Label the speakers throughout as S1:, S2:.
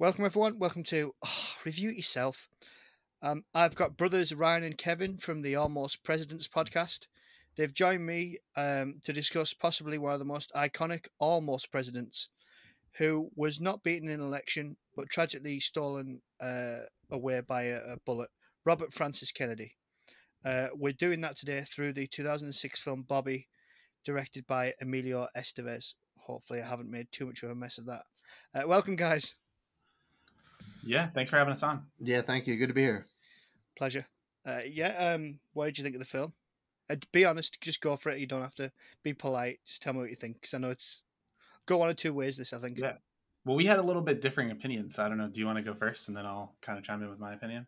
S1: Welcome, everyone. Welcome to oh, Review Yourself. Um, I've got brothers Ryan and Kevin from the Almost Presidents podcast. They've joined me um, to discuss possibly one of the most iconic almost presidents who was not beaten in an election but tragically stolen uh, away by a, a, bullet, Robert Francis Kennedy. Uh, we're doing that today through the 2006 film Bobby, directed by Emilio Estevez. Hopefully, I haven't made too much of a mess of that. Uh, welcome, guys.
S2: Yeah, thanks for having us on.
S3: Yeah, thank you. Good to be here.
S1: Pleasure. Uh, yeah, um, what did you think of the film? Uh, be honest, just go for it. You don't have to be polite. Just tell me what you think, because I know it's go one or two ways. This, I think.
S2: Yeah. Well, we had a little bit differing opinions, so I don't know. Do you want to go first, and then I'll kind of chime in with my opinion?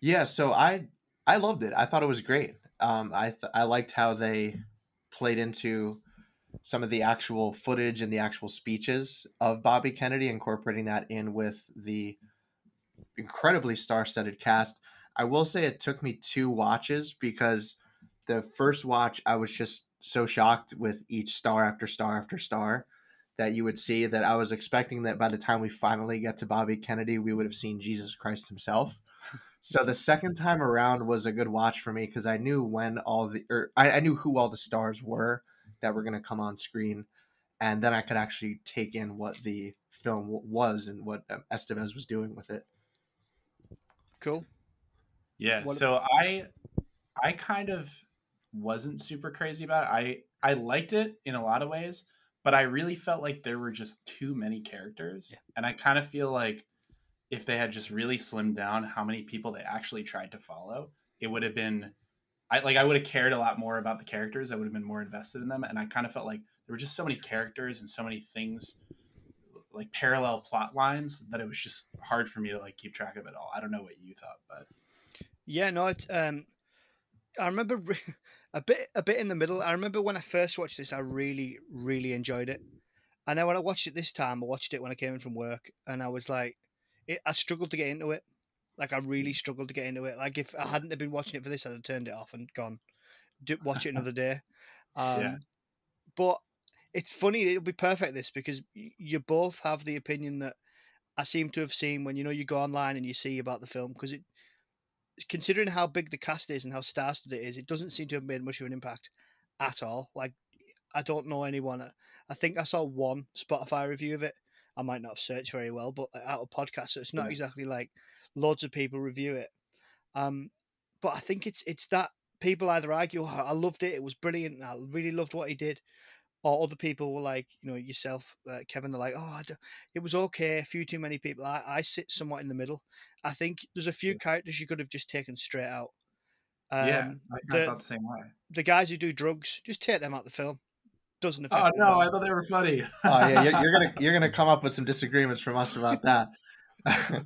S3: Yeah. So I I loved it. I thought it was great. Um, I th- I liked how they played into some of the actual footage and the actual speeches of Bobby Kennedy, incorporating that in with the incredibly star-studded cast. I will say it took me two watches because the first watch I was just so shocked with each star after star after star that you would see that I was expecting that by the time we finally get to Bobby Kennedy, we would have seen Jesus Christ himself. So the second time around was a good watch for me because I knew when all the or I, I knew who all the stars were that were going to come on screen, and then I could actually take in what the film was and what um, Estevez was doing with it.
S1: Cool.
S2: Yeah. What so I I kind of wasn't super crazy about it. I I liked it in a lot of ways, but I really felt like there were just too many characters, yeah. and I kind of feel like if they had just really slimmed down how many people they actually tried to follow, it would have been I like I would have cared a lot more about the characters. I would have been more invested in them, and I kind of felt like there were just so many characters and so many things like parallel plot lines that it was just hard for me to like keep track of it all. I don't know what you thought, but
S1: yeah, no, it, um, I remember re- a bit a bit in the middle. I remember when I first watched this, I really really enjoyed it, and then when I watched it this time, I watched it when I came in from work, and I was like, it, I struggled to get into it. Like I really struggled to get into it. Like if I hadn't have been watching it for this, I'd have turned it off and gone, watch it another day. Um, yeah. But it's funny. It'll be perfect this because you both have the opinion that I seem to have seen when you know you go online and you see about the film because it, considering how big the cast is and how star-studded it is, it doesn't seem to have made much of an impact at all. Like I don't know anyone. I think I saw one Spotify review of it. I might not have searched very well, but out of podcasts, so it's not yeah. exactly like loads of people review it. Um, but I think it's it's that people either argue, oh, "I loved it, it was brilliant, I really loved what he did," or other people were like, you know, yourself, uh, Kevin, they're like, "Oh, it was okay, a few too many people." I, I sit somewhat in the middle. I think there's a few yeah. characters you could have just taken straight out.
S2: Um, yeah, I the, thought the same way.
S1: The guys who do drugs, just take them out of the film. Doesn't
S2: affect. Oh no, I thought they were funny.
S3: oh yeah, you're, you're, gonna you're gonna come up with some disagreements from us about that. I,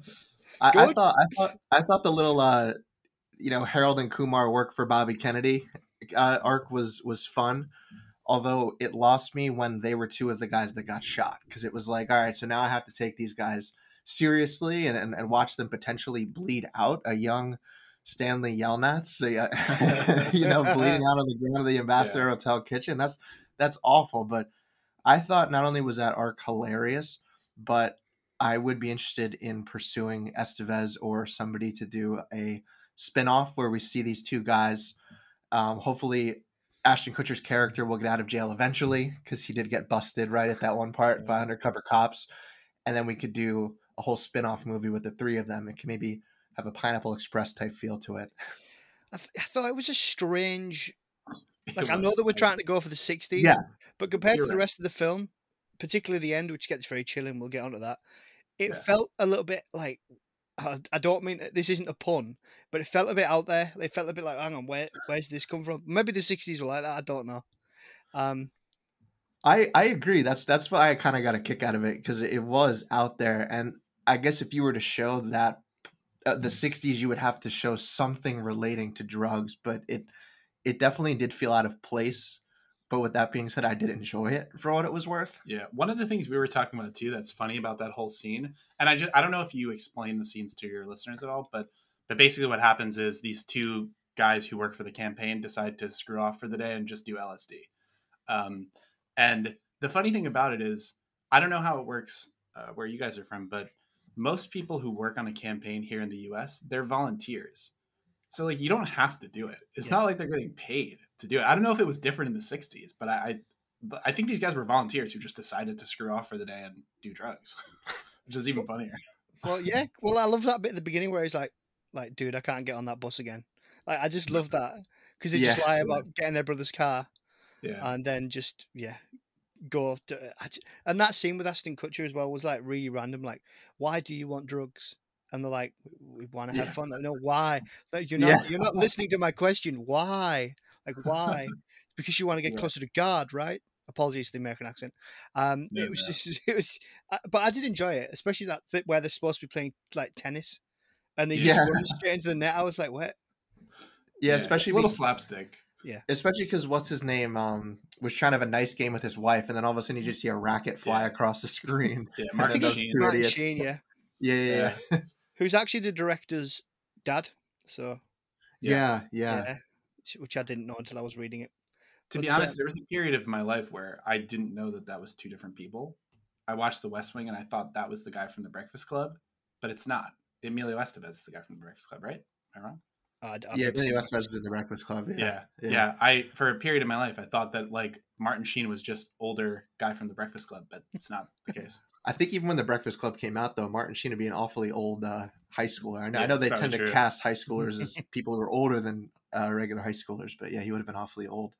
S3: I, thought I thought I thought the little uh, you know Harold and Kumar work for Bobby Kennedy uh, arc was was fun. Although it lost me when they were two of the guys that got shot because it was like, all right, so now I have to take these guys seriously and, and, and watch them potentially bleed out a young Stanley Yelnats, so, you know, bleeding out on the ground of the Ambassador yeah. Hotel kitchen. That's that's awful. But I thought not only was that arc hilarious, but I would be interested in pursuing Estevez or somebody to do a spinoff where we see these two guys. Um, hopefully, Ashton Kutcher's character will get out of jail eventually because he did get busted right at that one part by undercover cops. And then we could do a whole spin-off movie with the three of them. It can maybe have a Pineapple Express type feel to it.
S1: I, th- I thought it was a strange. Like I know that we're trying to go for the '60s,
S3: yes,
S1: but compared You're to the rest of the film, particularly the end, which gets very chilling, we'll get onto that. It yeah. felt a little bit like I don't mean this isn't a pun, but it felt a bit out there. It felt a bit like, hang on, where where's this come from? Maybe the '60s were like that. I don't know. Um,
S3: I I agree. That's that's why I kind of got a kick out of it because it was out there, and I guess if you were to show that uh, the '60s, you would have to show something relating to drugs, but it it definitely did feel out of place but with that being said, I did enjoy it for what it was worth.
S2: Yeah, one of the things we were talking about too that's funny about that whole scene, and I just I don't know if you explain the scenes to your listeners at all, but but basically what happens is these two guys who work for the campaign decide to screw off for the day and just do LSD. Um, and the funny thing about it is, I don't know how it works uh, where you guys are from, but most people who work on a campaign here in the US, they're volunteers. So like you don't have to do it. It's yeah. not like they're getting paid to do it. I don't know if it was different in the 60s, but I I, I think these guys were volunteers who just decided to screw off for the day and do drugs. Which is even funnier.
S1: Well, yeah. Well, I love that bit at the beginning where he's like like dude, I can't get on that bus again. Like I just love that because they yeah. just lie about getting their brother's car.
S2: Yeah.
S1: And then just yeah, go to, and that scene with Ashton Kutcher as well was like really random. Like, why do you want drugs? And they're like, we want to have yeah. fun. Like, no, why? Like, you're not yeah. you're not listening to my question. Why? Like, why? because you want to get yeah. closer to God, right? Apologies to the American accent. Um, it was just, it was, uh, but I did enjoy it, especially that bit where they're supposed to be playing like tennis, and they just run straight into the net. I was like, what?
S3: Yeah, especially
S2: a little slapstick.
S1: Yeah.
S3: Especially because what's his name um, was trying to have a nice game with his wife, and then all of a sudden you just see a racket fly yeah. across the screen.
S2: Yeah, Martin Sheen.
S1: Martin Sheen, yeah.
S3: yeah. Yeah, yeah,
S1: Who's actually the director's dad. So.
S3: Yeah, yeah. yeah.
S1: Which I didn't know until I was reading it.
S2: To but, be honest, uh, there was a period of my life where I didn't know that that was two different people. I watched The West Wing and I thought that was the guy from The Breakfast Club, but it's not. Emilio Estevez is the guy from The Breakfast Club, right? Am I wrong?
S3: Uh, yeah, Emilio Estevez is in the Breakfast Club.
S2: Yeah. Yeah. yeah. yeah, I for a period of my life, I thought that like Martin Sheen was just older guy from the Breakfast Club, but it's not the case.
S3: I think even when the Breakfast Club came out, though, Martin Sheen would be an awfully old uh, high schooler. I know, yeah, I know they tend true. to cast high schoolers as people who are older than uh, regular high schoolers, but yeah, he would have been awfully old.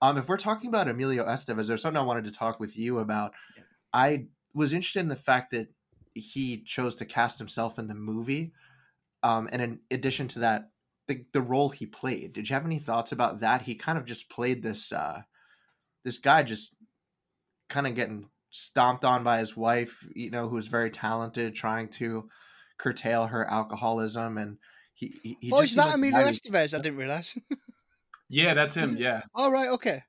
S3: Um, if we're talking about Emilio Estevez, there's something I wanted to talk with you about. Yeah. I was interested in the fact that he chose to cast himself in the movie. Um, and in addition to that, the the role he played. Did you have any thoughts about that? He kind of just played this uh, this guy just kind of getting stomped on by his wife, you know, who was very talented, trying to curtail her alcoholism, and he. he, he
S1: oh, is that Emilio Estevez? I didn't realize.
S2: yeah, that's him. Yeah.
S1: All right. Okay.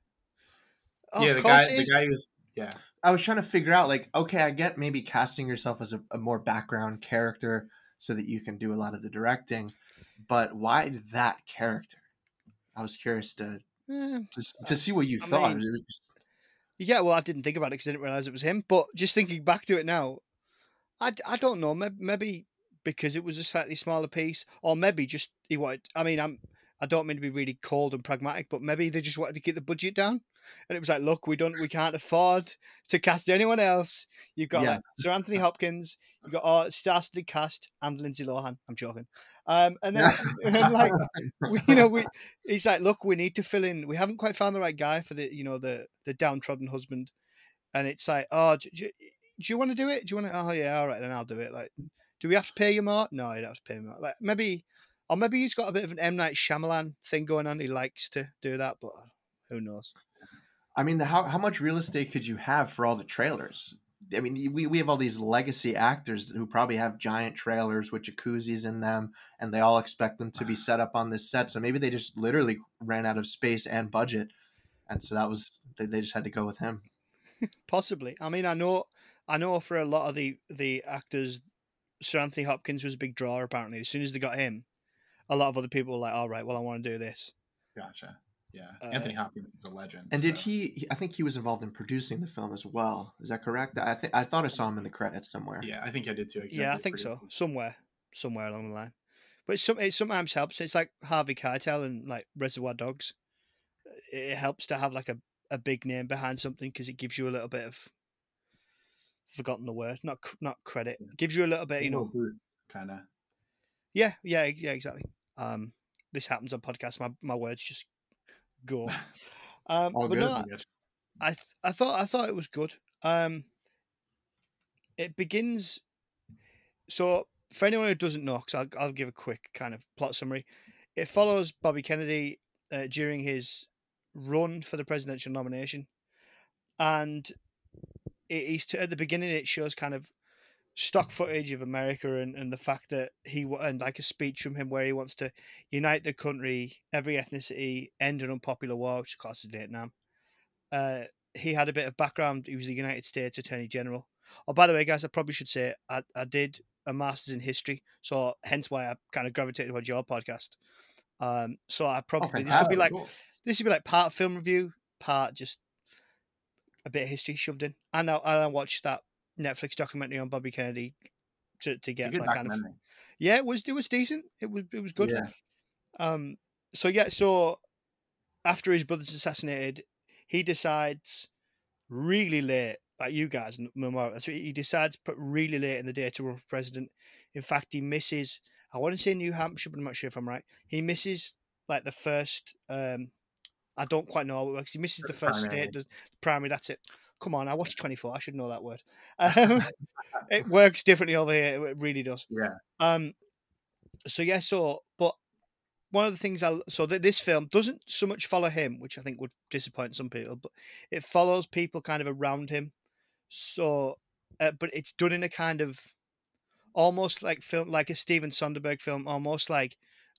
S2: Oh, yeah, the guy. The guy was. Yeah.
S3: I was trying to figure out, like, okay, I get maybe casting yourself as a, a more background character so that you can do a lot of the directing but why that character? I was curious to eh, to, to, see what you I thought. Mean, just...
S1: Yeah, well, I didn't think about it because I didn't realize it was him. But just thinking back to it now, I, I don't know. Maybe, maybe because it was a slightly smaller piece, or maybe just he wanted. I mean, I'm I don't mean to be really cold and pragmatic, but maybe they just wanted to keep the budget down. And it was like, look, we don't, we can't afford to cast anyone else. You've got yeah. like Sir Anthony Hopkins, you've got our star-studded cast and Lindsay Lohan. I'm joking. Um, and then, and then like, we, you know, we, he's like, look, we need to fill in. We haven't quite found the right guy for the, you know, the the downtrodden husband. And it's like, oh, do, do, do you want to do it? Do you want to? Oh yeah, all right, then I'll do it. Like, do we have to pay you more? No, you don't have to pay me more. Like maybe or maybe he's got a bit of an M Night Shyamalan thing going on. He likes to do that, but uh, who knows?
S3: I mean, how how much real estate could you have for all the trailers? I mean, we, we have all these legacy actors who probably have giant trailers with jacuzzis in them, and they all expect them to be set up on this set. So maybe they just literally ran out of space and budget, and so that was they, they just had to go with him.
S1: Possibly. I mean, I know, I know for a lot of the the actors, Sir Anthony Hopkins was a big draw. Apparently, as soon as they got him, a lot of other people were like, "All right, well, I want to do this."
S2: Gotcha. Yeah, uh, Anthony Hopkins is a legend.
S3: And so. did he? I think he was involved in producing the film as well. Is that correct? I think I thought I saw him in the credits somewhere.
S2: Yeah, I think I did too.
S1: yeah, I think so. Somewhere, somewhere along the line. But it, it sometimes helps. It's like Harvey Keitel and like Reservoir Dogs. It helps to have like a, a big name behind something because it gives you a little bit of forgotten the word, not not credit. It gives you a little bit, you know,
S2: kind of.
S1: Yeah, yeah, yeah, exactly. Um, this happens on podcasts. My my words just go. Um, All but good. No, I th- I thought I thought it was good. Um, it begins. So for anyone who doesn't know, because I'll I'll give a quick kind of plot summary. It follows Bobby Kennedy uh, during his run for the presidential nomination, and it, he's t- at the beginning. It shows kind of stock footage of America and, and the fact that he and like a speech from him where he wants to unite the country, every ethnicity, end an unpopular war, which of course is Vietnam. Uh, he had a bit of background. He was the United States Attorney General. Oh, by the way, guys, I probably should say I, I did a master's in history, so hence why I kind of gravitated towards your podcast. Um, so I probably oh, this would be like cool. this would be like part film review, part just a bit of history shoved in. And I, I watched that Netflix documentary on Bobby Kennedy to, to get that kind of. Yeah, it was it was decent. It was it was good. Yeah. Um. So yeah. So after his brother's assassinated, he decides really late, like you guys, memorial. So he decides put really late in the day to run for president. In fact, he misses. I want to say New Hampshire, but I'm not sure if I'm right. He misses like the first. um I don't quite know how it works. He misses the first primary. state, does primary. That's it. Come on, I watched 24. I should know that word. Um, it works differently over here. It really does.
S2: Yeah.
S1: Um. So yeah. So, but one of the things I so that this film doesn't so much follow him, which I think would disappoint some people, but it follows people kind of around him. So, uh, but it's done in a kind of almost like film, like a Steven Soderbergh film, almost like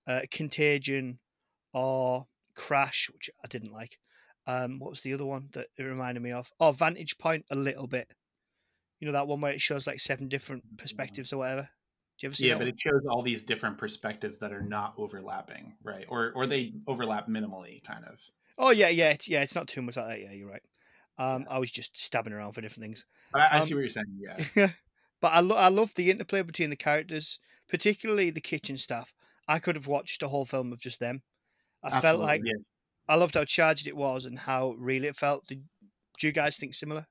S1: uh, Contagion or Crash, which I didn't like. Um, what was the other one that it reminded me of? Oh, Vantage Point, a little bit. You know that one where it shows like seven different perspectives or whatever.
S2: Do you ever see? Yeah, but one? it shows all these different perspectives that are not overlapping, right? Or or they overlap minimally, kind of.
S1: Oh yeah, yeah, it's, yeah. It's not too much like that. Yeah, you're right. Um. I was just stabbing around for different things.
S2: I, I um, see what you're saying. Yeah.
S1: but I lo- I love the interplay between the characters, particularly the kitchen staff. I could have watched a whole film of just them. I Absolutely, felt like yeah. I loved how charged it was and how real it felt. Did do you guys think similar?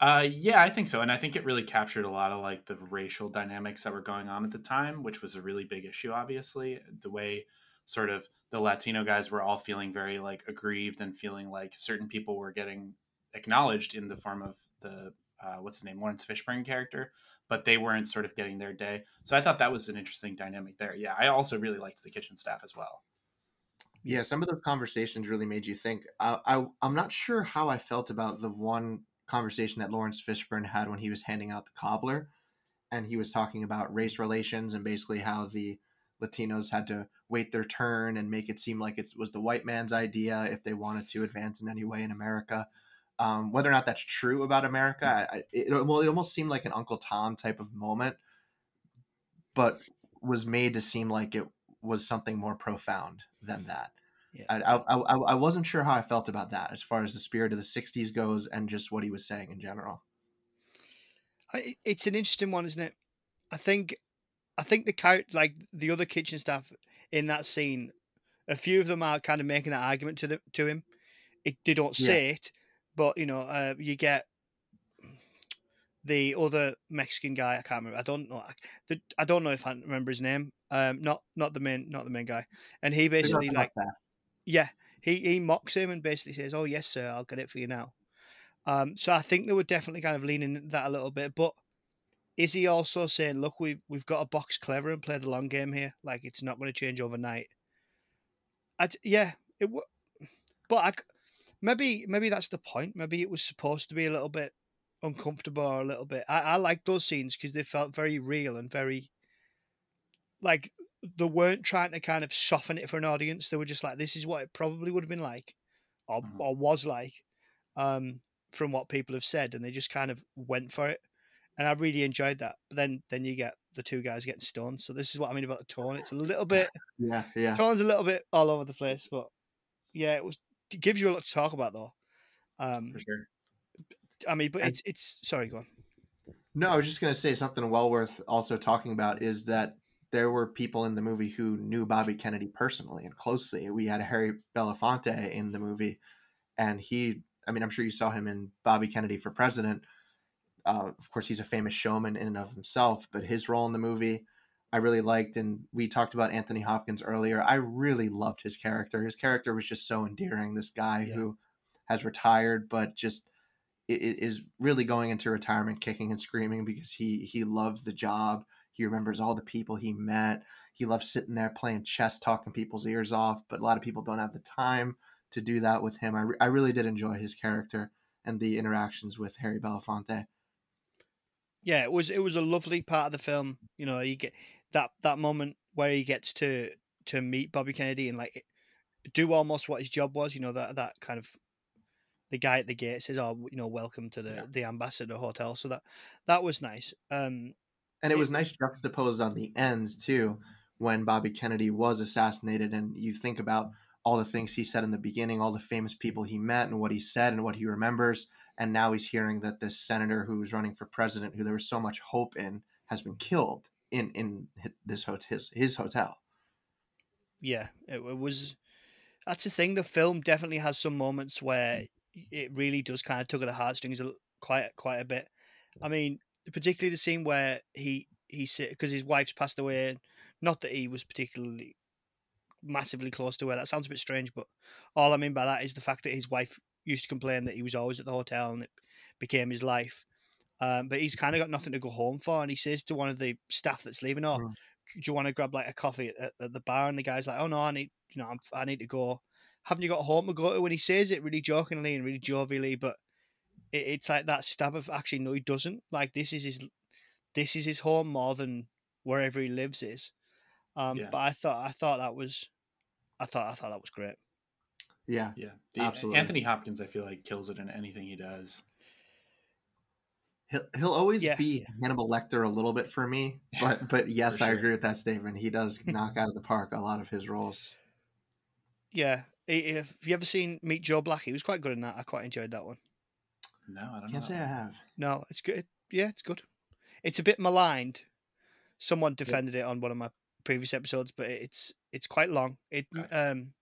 S2: Uh, yeah, I think so, and I think it really captured a lot of like the racial dynamics that were going on at the time, which was a really big issue. Obviously, the way sort of the Latino guys were all feeling very like aggrieved and feeling like certain people were getting acknowledged in the form of the uh, what's his name Laurence Fishburne character, but they weren't sort of getting their day. So I thought that was an interesting dynamic there. Yeah, I also really liked the kitchen staff as well.
S3: Yeah, some of those conversations really made you think. I, I I'm not sure how I felt about the one conversation that Laurence Fishburne had when he was handing out the cobbler, and he was talking about race relations and basically how the Latinos had to wait their turn and make it seem like it was the white man's idea if they wanted to advance in any way in America. Um, whether or not that's true about America, I, it, well, it almost seemed like an Uncle Tom type of moment, but was made to seem like it was something more profound than that. Yeah. I, I, I, I wasn't sure how I felt about that as far as the spirit of the 60s goes and just what he was saying in general.
S1: I, it's an interesting one, isn't it? I think I think the character, like the other kitchen staff in that scene, a few of them are kind of making that argument to the, to him. It, they don't say yeah. it, but you know, uh, you get the other Mexican guy. I can't remember. I don't know. I, I don't know if I remember his name. Um, not not the main not the main guy. And he basically like that. Yeah, he he mocks him and basically says, "Oh yes, sir, I'll get it for you now." Um, so I think they were definitely kind of leaning that a little bit, but is he also saying, "Look, we've we've got a box clever and play the long game here. Like it's not going to change overnight." I yeah, it w- but I, maybe maybe that's the point. Maybe it was supposed to be a little bit uncomfortable or a little bit. I, I like those scenes because they felt very real and very like they weren't trying to kind of soften it for an audience. They were just like, this is what it probably would have been like, or mm-hmm. or was like, um, from what people have said, and they just kind of went for it. And I really enjoyed that. But then then you get the two guys getting stoned. So this is what I mean about the tone. It's a little bit
S3: yeah, yeah.
S1: Tone's a little bit all over the place, but yeah, it was it gives you a lot to talk about though. Um
S2: for sure.
S1: I mean, but it's it's sorry, go on.
S3: No, I was just gonna say something well worth also talking about is that there were people in the movie who knew Bobby Kennedy personally and closely. We had Harry Belafonte in the movie, and he, I mean, I'm sure you saw him in Bobby Kennedy for President. Uh, of course, he's a famous showman in and of himself, but his role in the movie, I really liked. And we talked about Anthony Hopkins earlier. I really loved his character. His character was just so endearing. This guy yeah. who has retired, but just is really going into retirement kicking and screaming because he he loves the job he remembers all the people he met. He loves sitting there playing chess, talking people's ears off, but a lot of people don't have the time to do that with him. I, re- I really did enjoy his character and the interactions with Harry Belafonte.
S1: Yeah, it was it was a lovely part of the film. You know, you get that that moment where he gets to to meet Bobby Kennedy and like do almost what his job was. You know that that kind of the guy at the gate says, "Oh, you know, welcome to the yeah. the ambassador hotel." So that that was nice. Um,
S3: and it was nice juxtaposed on the end too, when Bobby Kennedy was assassinated, and you think about all the things he said in the beginning, all the famous people he met, and what he said and what he remembers, and now he's hearing that this senator who was running for president, who there was so much hope in, has been killed in in this hotel, his his hotel.
S1: Yeah, it, it was. That's the thing. The film definitely has some moments where it really does kind of tug at the heartstrings quite quite a bit. I mean, particularly the scene where he he because his wife's passed away. Not that he was particularly massively close to her. That sounds a bit strange, but all I mean by that is the fact that his wife used to complain that he was always at the hotel and it became his life. Um, but he's kind of got nothing to go home for, and he says to one of the staff that's leaving, "Oh, mm. do you want to grab like a coffee at, at, the bar?" And the guy's like, "Oh no, I need, you know, I'm, I need to go." Haven't you got home to go to? When he says it really jokingly and really jovially, but it, it's like that stab of actually no, he doesn't. Like this is his, this is his home more than wherever he lives is. Um, yeah. But I thought I thought that was, I thought I thought that was great.
S3: Yeah,
S2: yeah, the, absolutely. Anthony Hopkins, I feel like kills it in anything he does.
S3: He'll, he'll always yeah. be Hannibal Lecter a little bit for me, but but yes, sure. I agree with that statement. He does knock out of the park a lot of his roles.
S1: Yeah, if you ever seen Meet Joe Black, he was quite good in that. I quite enjoyed that one.
S2: No, I don't.
S3: Can't know. say I have.
S1: No, it's good. Yeah, it's good. It's a bit maligned. Someone defended yeah. it on one of my previous episodes, but it's it's quite long. It um,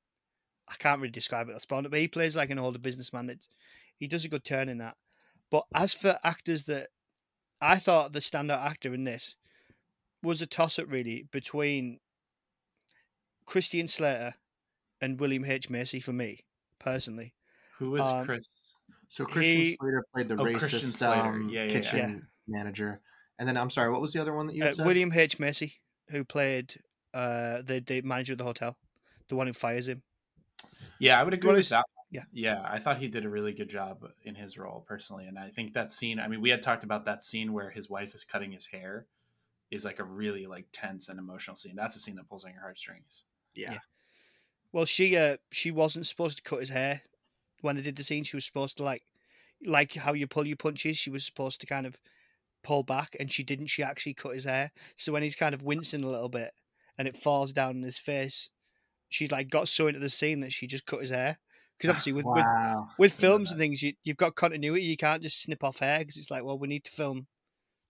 S1: I can't really describe it. That's but he plays like an older businessman. It, he does a good turn in that. But as for actors that I thought the standout actor in this was a toss up really between Christian Slater and William H. Macy for me, personally.
S2: Who was um, Chris?
S3: So Christian he, Slater played the oh, racist um, yeah, yeah, kitchen yeah. manager. And then I'm sorry, what was the other one that you uh,
S1: said? William H. Macy, who played uh, the, the manager of the hotel, the one who fires him.
S2: Yeah, I would agree with that. Yeah. Yeah, I thought he did a really good job in his role personally. And I think that scene, I mean, we had talked about that scene where his wife is cutting his hair is like a really like tense and emotional scene. That's a scene that pulls on your heartstrings.
S3: Yeah. yeah.
S1: Well, she uh she wasn't supposed to cut his hair when they did the scene. She was supposed to like like how you pull your punches, she was supposed to kind of pull back and she didn't. She actually cut his hair. So when he's kind of wincing a little bit and it falls down in his face, she's like got so into the scene that she just cut his hair because obviously with, wow. with, with films and things, you, you've got continuity. You can't just snip off hair because it's like, well, we need to film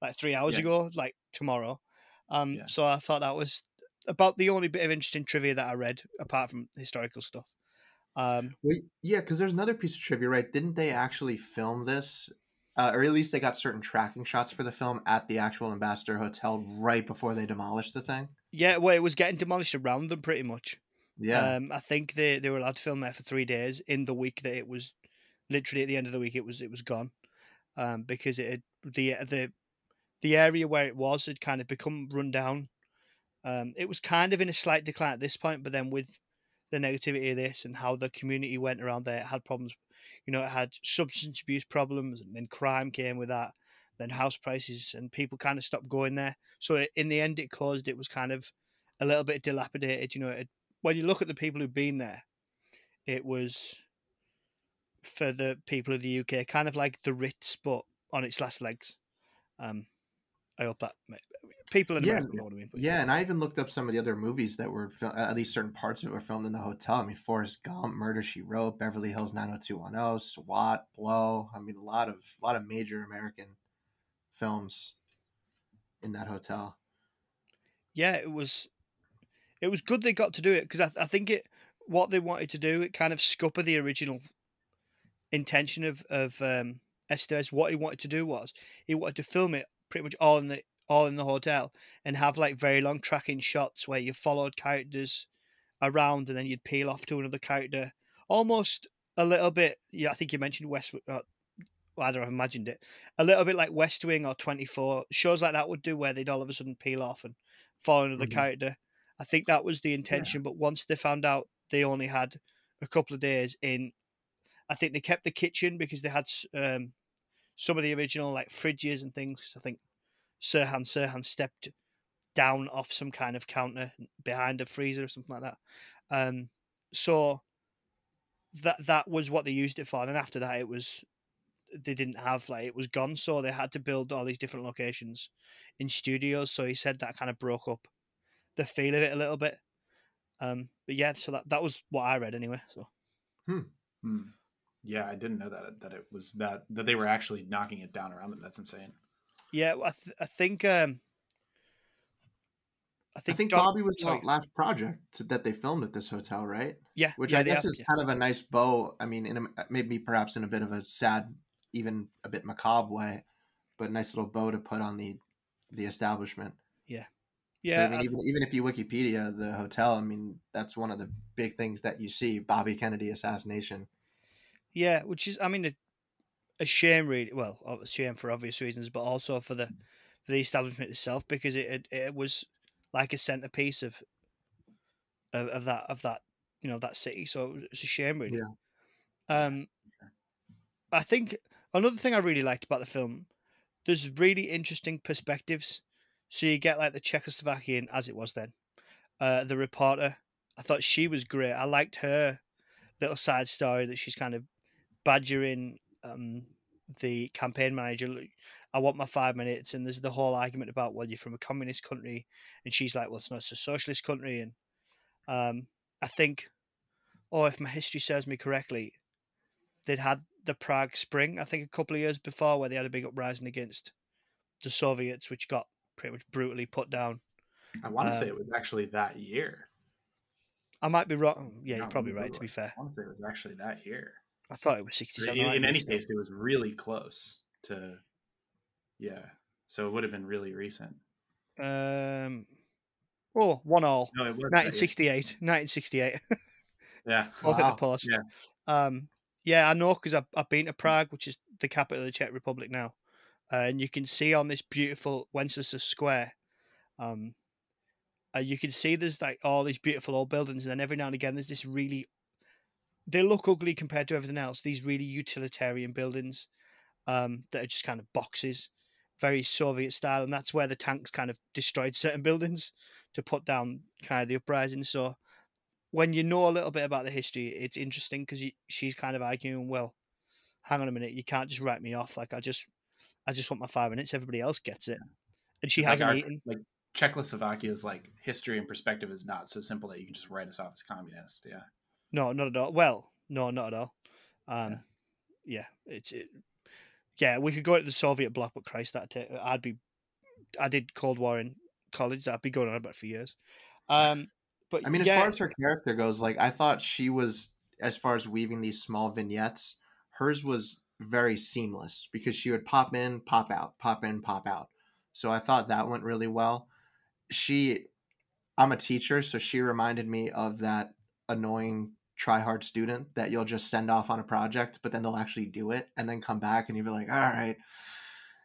S1: like three hours yeah. ago, like tomorrow. Um, yeah. so I thought that was about the only bit of interesting trivia that I read, apart from historical stuff. Um,
S3: Wait, yeah, because there's another piece of trivia, right? Didn't they actually film this, uh, or at least they got certain tracking shots for the film at the actual Ambassador Hotel right before they demolished the thing?
S1: Yeah, well, it was getting demolished around them pretty much. Yeah. Um, I think they, they were allowed to film there for three days in the week that it was literally at the end of the week it was it was gone. Um, because it had, the the the area where it was had kind of become run down. Um, it was kind of in a slight decline at this point, but then with the negativity of this and how the community went around there, it had problems. You know, it had substance abuse problems, and then crime came with that. Then house prices, and people kind of stopped going there. So in the end, it closed. It was kind of a little bit dilapidated. You know, it when you look at the people who've been there, it was for the people of the UK, kind of like the Ritz, but on its last legs. Um, I hope that people in America yeah, know what I mean.
S3: But, yeah, and I even looked up some of the other movies that were at least certain parts of it were filmed in the hotel. I mean, Forrest Gump, Murder She Wrote, Beverly Hills 90210, SWAT, Blow. I mean, a lot of a lot of major American films in that hotel.
S1: Yeah, it was it was good they got to do it because I, I think it what they wanted to do it kind of scupper the original intention of of um, Estevez. What he wanted to do was he wanted to film it pretty much all in the all in the hotel and have like very long tracking shots where you followed characters around and then you'd peel off to another character, almost a little bit. Yeah, I think you mentioned West. Uh, well, I don't know, I've imagined it a little bit like West Wing or Twenty Four shows like that would do, where they'd all of a sudden peel off and follow another mm-hmm. character. I think that was the intention. Yeah. But once they found out they only had a couple of days in, I think they kept the kitchen because they had um, some of the original like fridges and things. I think Sirhan Sirhan stepped down off some kind of counter behind a freezer or something like that. Um, so that that was what they used it for. And after that, it was they didn't have like it was gone. So they had to build all these different locations in studios. So he said that kind of broke up the feel of it a little bit. Um, but yeah, so that that was what I read anyway. So,
S3: hmm. Hmm.
S2: Yeah, I didn't know that that it was that that they were actually knocking it down around them. That's insane.
S1: Yeah, I, th- I think um,
S3: I think, I think Bobby was the last project that they filmed at this hotel, right?
S1: Yeah,
S3: which
S1: yeah,
S3: I guess is yeah. kind of a nice bow. I mean, in a, maybe perhaps in a bit of a sad, even a bit macabre way, but nice little bow to put on the the establishment.
S1: Yeah, yeah.
S3: I mean, even even if you Wikipedia the hotel, I mean, that's one of the big things that you see: Bobby Kennedy assassination.
S1: Yeah, which is, I mean, a, shame, really. Well, a shame for obvious reasons, but also for the for the establishment itself because it it, it was like a centerpiece of, of of that of that you know that city. So it's a shame, really. Yeah. Um, I think another thing I really liked about the film, there's really interesting perspectives. So you get like the Czechoslovakian as it was then, uh, the reporter. I thought she was great. I liked her little side story that she's kind of badgering um, the campaign manager. I want my five minutes, and there's the whole argument about well, you're from a communist country, and she's like, well, it's not it's a socialist country, and um, I think, or oh, if my history serves me correctly, they'd had the Prague Spring, I think, a couple of years before, where they had a big uprising against the Soviets, which got pretty much brutally put down.
S2: I want to um, say it was actually that year.
S1: I might be wrong. Yeah, you're probably right. To be fair,
S2: I want to say it was actually that year.
S1: I thought it was 67.
S2: In, in any case, it was really close to, yeah. So it would have been really recent.
S1: Um, oh, one all. No, it was 1968. 1968.
S2: yeah.
S1: Both wow. at the post. Yeah. Um, yeah, I know because I've, I've been to Prague, which is the capital of the Czech Republic now. Uh, and you can see on this beautiful Wenceslas Square, um, uh, you can see there's like all these beautiful old buildings, and then every now and again there's this really they look ugly compared to everything else. These really utilitarian buildings um, that are just kind of boxes, very Soviet style, and that's where the tanks kind of destroyed certain buildings to put down kind of the uprising. So when you know a little bit about the history, it's interesting because she's kind of arguing, well, hang on a minute, you can't just write me off. Like I just, I just want my five minutes. Everybody else gets it, and she it's hasn't like our, eaten.
S2: Like Czechoslovakia's like history and perspective is not so simple that you can just write us off as communist. Yeah.
S1: No, not at all. Well, no, not at all. Um, yeah. yeah, it's it, yeah. We could go to the Soviet bloc, but Christ, that t- I'd be. I did Cold War in college. I'd be going on about for years. Um, but
S3: I mean,
S1: yeah.
S3: as far as her character goes, like I thought she was, as far as weaving these small vignettes, hers was very seamless because she would pop in, pop out, pop in, pop out. So I thought that went really well. She, I'm a teacher, so she reminded me of that annoying try hard student that you'll just send off on a project, but then they'll actually do it and then come back and you'll be like, all right,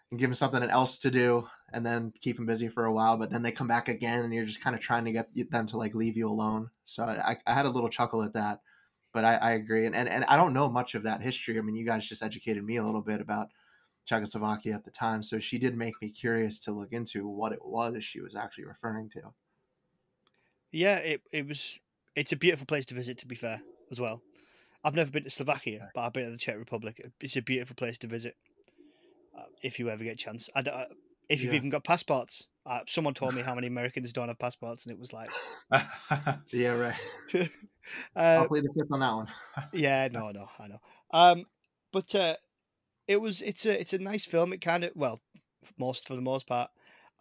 S3: and give them something else to do and then keep them busy for a while. But then they come back again and you're just kind of trying to get them to like leave you alone. So I, I had a little chuckle at that, but I, I agree. And, and, and I don't know much of that history. I mean, you guys just educated me a little bit about Czechoslovakia at the time. So she did make me curious to look into what it was she was actually referring to.
S1: Yeah, it, it was it's a beautiful place to visit. To be fair, as well, I've never been to Slovakia, but I've been to the Czech Republic. It's a beautiful place to visit uh, if you ever get a chance. I, uh, if you've yeah. even got passports. Uh, someone told me how many Americans don't have passports, and it was like,
S3: yeah, right. uh, I'll play the fifth on that one.
S1: yeah, no, no, I know. Um, but uh, it was it's a it's a nice film. It kind of well, most for the most part,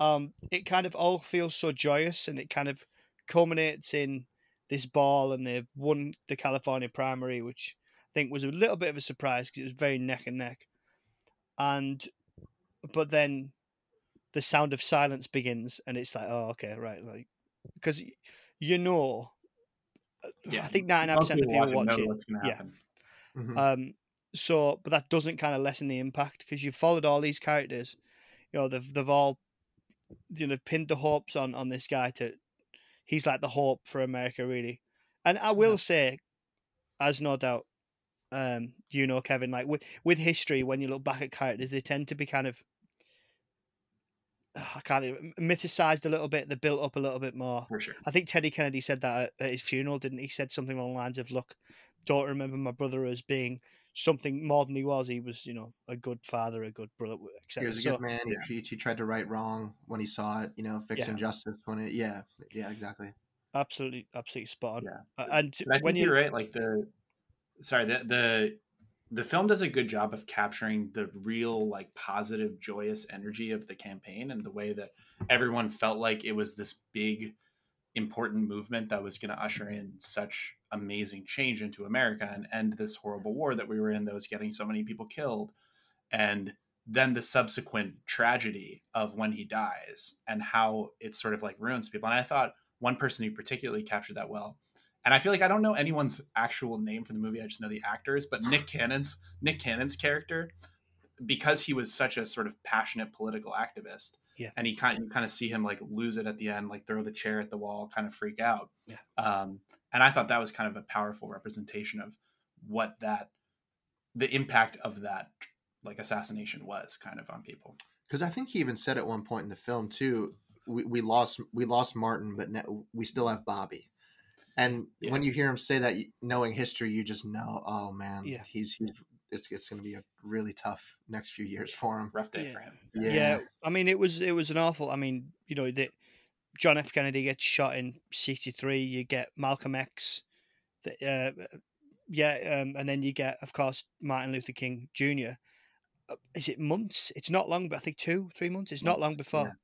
S1: um, it kind of all feels so joyous, and it kind of culminates in this ball and they've won the California primary, which I think was a little bit of a surprise because it was very neck and neck. And but then the sound of silence begins, and it's like, oh, okay, right, like because you know, uh, yeah, I think ninety nine percent of the people watch it. Yeah. Mm-hmm. Um. So, but that doesn't kind of lessen the impact because you've followed all these characters. You know, they've they've all you know pinned the hopes on on this guy to he's like the hope for America, really. And I will yeah. say, as no doubt, um, you know, Kevin, like with with history, when you look back at characters, they tend to be kind of I can't even, mythicized a little bit. They're built up a little bit more.
S2: For sure.
S1: I think Teddy Kennedy said that at his funeral, didn't he? he said something along the lines of, "Look, don't remember my brother as being something more than he was. He was, you know, a good father, a good brother, etc.
S3: He was a good man. Yeah. He, he, tried to right wrong when he saw it. You know, fix yeah. injustice when it. Yeah, yeah, exactly.
S1: Absolutely, absolutely spot on.
S2: Yeah,
S1: uh, and
S2: but I think
S1: when
S2: you're right. Like the, sorry, the the the film does a good job of capturing the real like positive joyous energy of the campaign and the way that everyone felt like it was this big important movement that was going to usher in such amazing change into America and end this horrible war that we were in that was getting so many people killed and then the subsequent tragedy of when he dies and how it sort of like ruins people and I thought one person who particularly captured that well and I feel like I don't know anyone's actual name for the movie. I just know the actors. But Nick Cannon's Nick Cannon's character, because he was such a sort of passionate political activist,
S1: yeah,
S2: and he kind of, you kind of see him like lose it at the end, like throw the chair at the wall, kind of freak out.
S1: Yeah.
S2: Um, and I thought that was kind of a powerful representation of what that the impact of that like assassination was kind of on people.
S3: Because I think he even said at one point in the film too, we, we lost we lost Martin, but we still have Bobby. And yeah. when you hear him say that, knowing history, you just know, oh man,
S1: yeah.
S3: he's he's it's, it's going to be a really tough next few years for him.
S2: Rough day
S1: yeah.
S2: for him.
S1: Yeah. yeah. I mean, it was it was an awful. I mean, you know, that John F. Kennedy gets shot in '63. You get Malcolm X. uh, yeah, um, and then you get, of course, Martin Luther King Jr. Uh, is it months? It's not long, but I think two, three months. It's months, not long before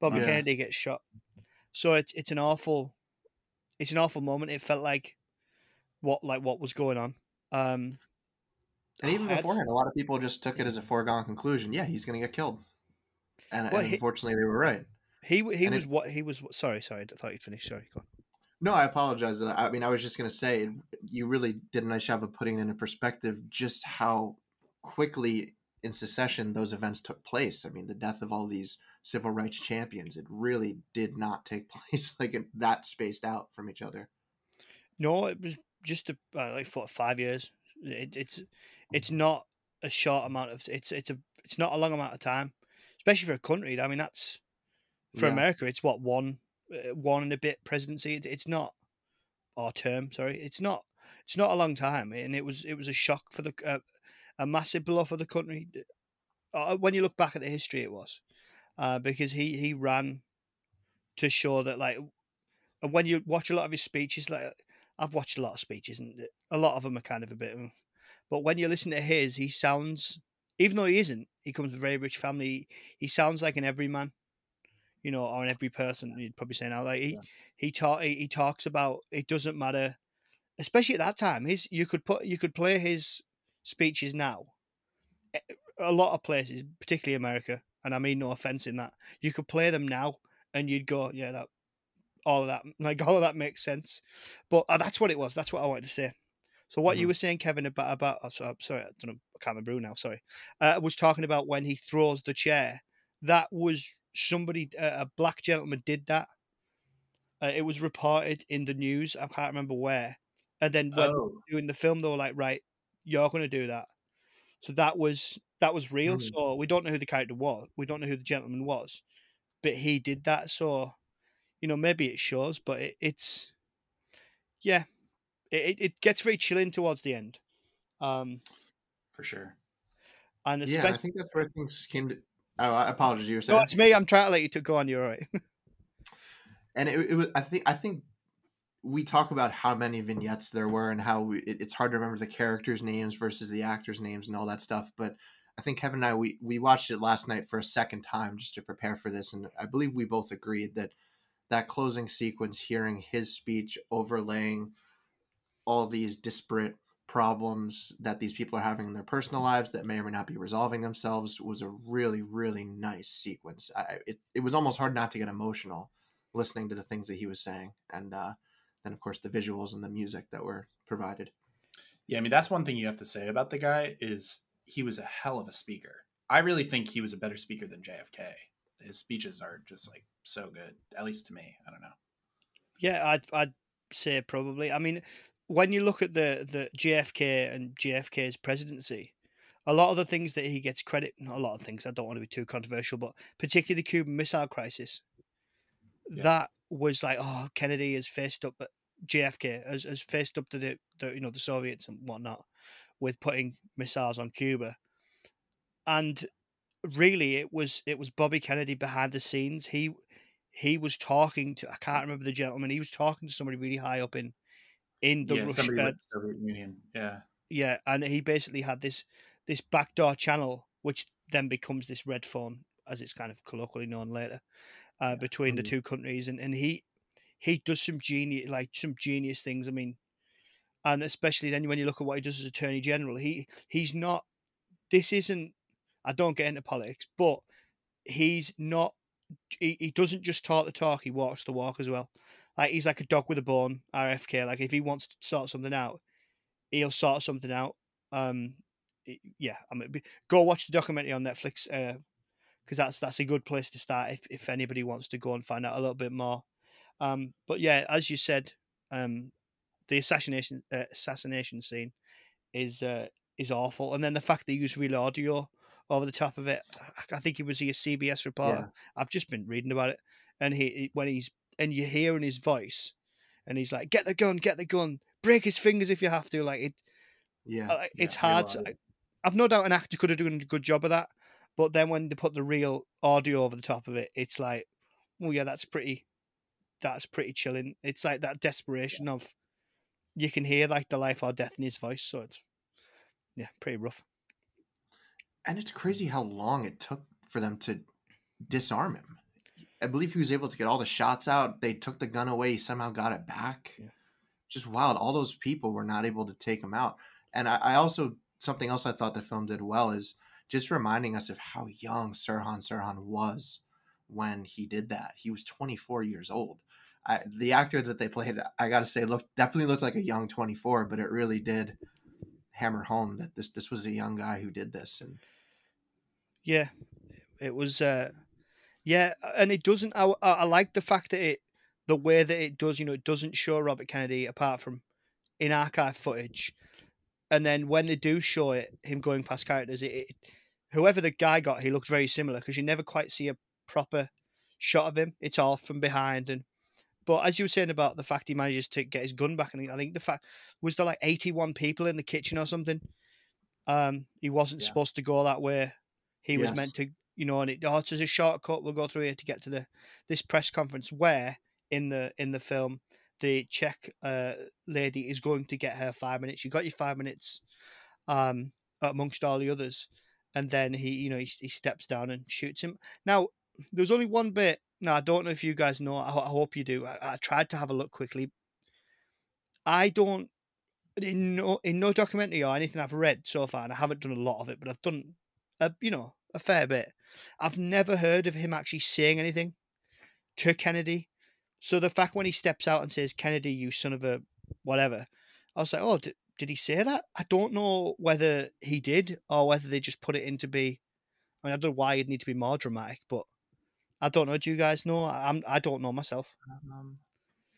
S1: Bobby Kennedy gets shot. So it's it's an awful it's an awful moment. It felt like what like what was going on. Um,
S3: and even beforehand, a lot of people just took it as a foregone conclusion. Yeah, he's going to get killed, and, well, and he, unfortunately, they were right.
S1: He he and was it, what he was. Sorry, sorry, I thought you'd finished. Sorry, go on.
S3: No, I apologize. I mean, I was just going to say you really did a nice job of putting into perspective just how quickly in secession those events took place. I mean, the death of all these civil rights champions. It really did not take place like that spaced out from each other.
S1: No, it was just a, uh, like for five years. It, it's it's not a short amount of it's it's a it's not a long amount of time, especially for a country. I mean, that's for yeah. America. It's what one uh, one and a bit presidency. It, it's not or term. Sorry, it's not it's not a long time, and it was it was a shock for the uh, a massive blow for the country. Uh, when you look back at the history, it was uh, because he he ran to show that like and when you watch a lot of his speeches, like I've watched a lot of speeches and a lot of them are kind of a bit, but when you listen to his, he sounds even though he isn't, he comes from a very rich family. He sounds like an everyman, you know, or an every person. You'd probably say now, like he yeah. he talk he, he talks about it doesn't matter, especially at that time. His you could put you could play his speeches now. Eh, a lot of places, particularly America, and I mean no offense in that. You could play them now, and you'd go, yeah, that all of that, like all of that makes sense. But uh, that's what it was. That's what I wanted to say. So what mm-hmm. you were saying, Kevin, about about oh, sorry, I don't know, I can't remember now. Sorry, uh, was talking about when he throws the chair. That was somebody, uh, a black gentleman, did that. Uh, it was reported in the news. I can't remember where. And then when oh. doing the film, they were like, "Right, you're going to do that." So that was that was real. Mm. So we don't know who the character was. We don't know who the gentleman was, but he did that. So you know, maybe it shows, but it, it's yeah, it it gets very chilling towards the end. Um,
S2: for sure.
S3: And especially, yeah, I think that's where things came to. Oh, I apologize. You were saying.
S1: No, it's me. I'm trying to let you to go on. You're right.
S3: and it, it was. I think. I think we talk about how many vignettes there were and how we, it, it's hard to remember the characters' names versus the actors' names and all that stuff. But I think Kevin and I we we watched it last night for a second time just to prepare for this, and I believe we both agreed that that closing sequence, hearing his speech overlaying all these disparate problems that these people are having in their personal lives that may or may not be resolving themselves was a really really nice sequence. I, it it was almost hard not to get emotional listening to the things that he was saying, and uh, then of course the visuals and the music that were provided.
S2: Yeah, I mean that's one thing you have to say about the guy is he was a hell of a speaker. I really think he was a better speaker than JFK. His speeches are just like so good, at least to me. I don't know.
S1: Yeah, I'd I'd say probably. I mean, when you look at the the JFK and JFK's presidency, a lot of the things that he gets credit, not a lot of things. I don't want to be too controversial, but particularly the Cuban Missile Crisis, yeah. that was like, oh, Kennedy has faced up, but JFK has, has faced up to the, the you know the Soviets and whatnot, with putting missiles on Cuba. And really it was it was Bobby Kennedy behind the scenes. He he was talking to I can't remember the gentleman. He was talking to somebody really high up in in the
S2: yeah, Russia, Soviet Union. Yeah.
S1: Yeah, and he basically had this this backdoor channel, which then becomes this red phone, as it's kind of colloquially known later, uh, between mm-hmm. the two countries, and and he he does some genius like some genius things. I mean, and especially then when you look at what he does as Attorney General, he he's not. This isn't. I don't get into politics, but he's not. He, he doesn't just talk the talk; he walks the walk as well. Like he's like a dog with a bone. RFK. Like if he wants to sort something out, he'll sort something out. Um, yeah, I mean, go watch the documentary on Netflix because uh, that's that's a good place to start if if anybody wants to go and find out a little bit more. Um, but yeah, as you said, um, the assassination uh, assassination scene is uh, is awful, and then the fact they use real audio over the top of it. I think he was a CBS reporter. Yeah. I've just been reading about it, and he when he's and you hear in his voice, and he's like, "Get the gun, get the gun, break his fingers if you have to." Like it,
S3: yeah,
S1: uh, it's yeah, hard. To, I've no doubt an actor could have done a good job of that, but then when they put the real audio over the top of it, it's like, well, yeah, that's pretty, that's pretty chilling. It's like that desperation yeah. of, you can hear like the life or death in his voice, so it's, yeah, pretty rough.
S3: And it's crazy how long it took for them to disarm him. I believe he was able to get all the shots out. They took the gun away. He somehow got it back. Yeah. Just wild. All those people were not able to take him out. And I, I also something else I thought the film did well is just reminding us of how young Sirhan Sirhan was when he did that. He was 24 years old. I, the actor that they played, I got to say, looked definitely looked like a young 24, but it really did hammer home that this this was a young guy who did this. And
S1: yeah, it was. Uh, yeah, and it doesn't. I, I like the fact that it, the way that it does. You know, it doesn't show Robert Kennedy apart from in archive footage and then when they do show it, him going past characters, it, it whoever the guy got, he looked very similar because you never quite see a proper shot of him. It's all from behind, and but as you were saying about the fact he manages to get his gun back, and I think the fact was there like eighty-one people in the kitchen or something. Um, he wasn't yeah. supposed to go that way. He yes. was meant to, you know, and it oh, it's a shortcut. We'll go through here to get to the this press conference where in the in the film the Czech uh, lady is going to get her five minutes. You got your five minutes, um, amongst all the others, and then he, you know, he, he steps down and shoots him. Now, there's only one bit. Now, I don't know if you guys know. I, I hope you do. I, I, tried to have a look quickly. I don't. In no, in no documentary or anything I've read so far, and I haven't done a lot of it, but I've done, a, you know, a fair bit. I've never heard of him actually saying anything to Kennedy so the fact when he steps out and says, Kennedy, you son of a whatever, I was like, oh, did, did he say that? I don't know whether he did or whether they just put it in to be. I mean, I don't know why it'd need to be more dramatic, but I don't know. Do you guys know? I'm, I don't know myself.
S2: Um,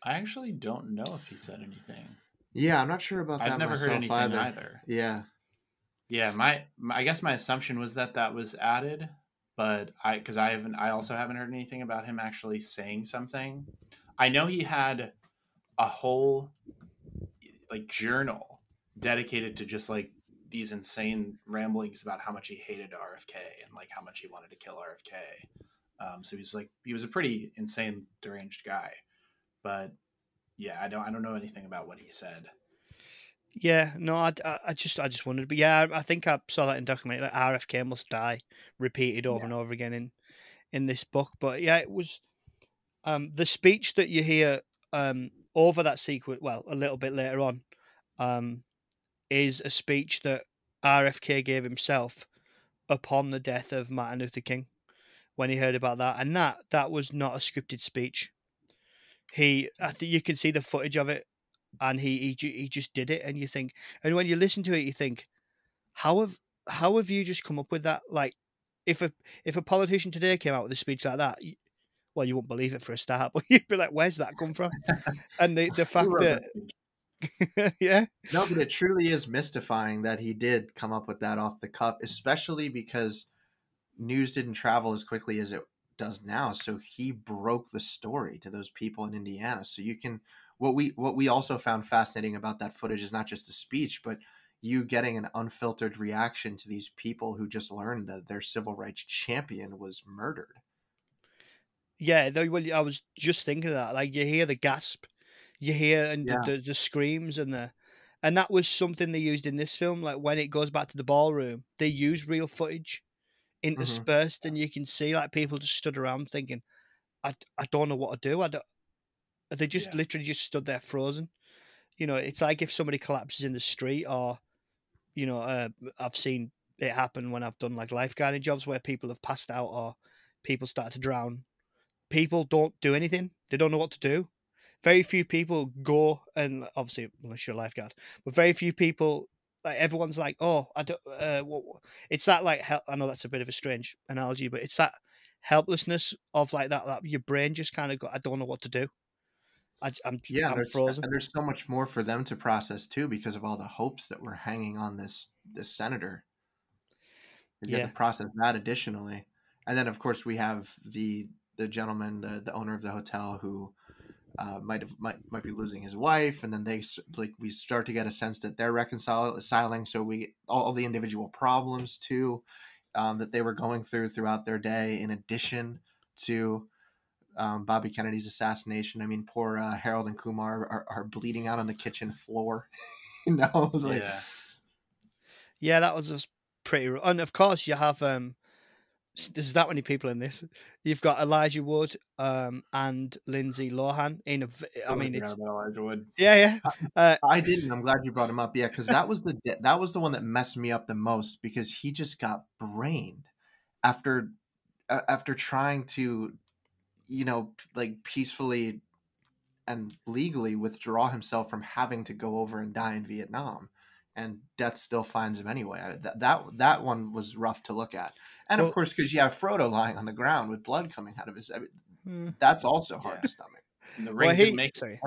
S2: I actually don't know if he said anything.
S3: Yeah, I'm not sure about that.
S2: I've never heard anything either. either.
S3: Yeah.
S2: Yeah, my, my I guess my assumption was that that was added, but I because I haven't I also haven't heard anything about him actually saying something. I know he had a whole like journal dedicated to just like these insane ramblings about how much he hated RFK and like how much he wanted to kill RFK. Um, so he's like he was a pretty insane, deranged guy. But yeah, I don't I don't know anything about what he said.
S1: Yeah, no, I, I just I just wondered, but yeah, I think I saw that in documentary. Like RFK must die, repeated over yeah. and over again in in this book. But yeah, it was um, the speech that you hear um, over that sequence, well, a little bit later on, um, is a speech that RFK gave himself upon the death of Martin Luther King when he heard about that, and that that was not a scripted speech. He, I think you can see the footage of it, and he he he just did it, and you think, and when you listen to it, you think, how have how have you just come up with that? Like, if a if a politician today came out with a speech like that, well, you won't believe it for a start, but you'd be like, "Where's that come from?" and the the fact that, yeah,
S3: no, but it truly is mystifying that he did come up with that off the cuff, especially because news didn't travel as quickly as it does now. So he broke the story to those people in Indiana. So you can what we what we also found fascinating about that footage is not just the speech, but you getting an unfiltered reaction to these people who just learned that their civil rights champion was murdered.
S1: Yeah, well, I was just thinking of that. Like you hear the gasp, you hear and yeah. the, the, screams and the and that was something they used in this film. Like when it goes back to the ballroom, they use real footage interspersed, mm-hmm. and you can see like people just stood around thinking, "I, I don't know what to do. I don't." They just yeah. literally just stood there frozen. You know, it's like if somebody collapses in the street, or you know, uh, I've seen it happen when I've done like lifeguarding jobs where people have passed out or people start to drown. People don't do anything. They don't know what to do. Very few people go and obviously unless you're a lifeguard, but very few people like everyone's like, oh, I don't. Uh, what, it's that like I know that's a bit of a strange analogy, but it's that helplessness of like that. That your brain just kind of got. I don't know what to do. I, am
S3: yeah,
S1: I'm
S3: there's,
S1: frozen.
S3: And there's so much more for them to process too, because of all the hopes that were hanging on this this senator. You yeah. have to process that additionally, and then of course we have the the gentleman, the the owner of the hotel, who uh, might have might might be losing his wife, and then they like we start to get a sense that they're reconciling. So we all, all the individual problems too um, that they were going through throughout their day, in addition to um, Bobby Kennedy's assassination. I mean, poor uh, Harold and Kumar are, are, bleeding out on the kitchen floor. you know, like,
S1: yeah, yeah, that was just pretty. And of course, you have um, there's that many people in this. You've got Elijah Wood um, and Lindsay Lohan in a. I mean, it's
S2: Elijah Wood.
S1: Yeah, yeah.
S3: Uh, I didn't. I'm glad you brought him up. Yeah, because that was the that was the one that messed me up the most because he just got brained after uh, after trying to, you know, like peacefully and legally withdraw himself from having to go over and die in Vietnam and death still finds him anyway. That that that one was rough to look at, and well, of course, because you have Frodo lying on the ground with blood coming out of his, I mean, hmm. that's also hard yeah. to stomach.
S2: And the ring well, he, make sorry.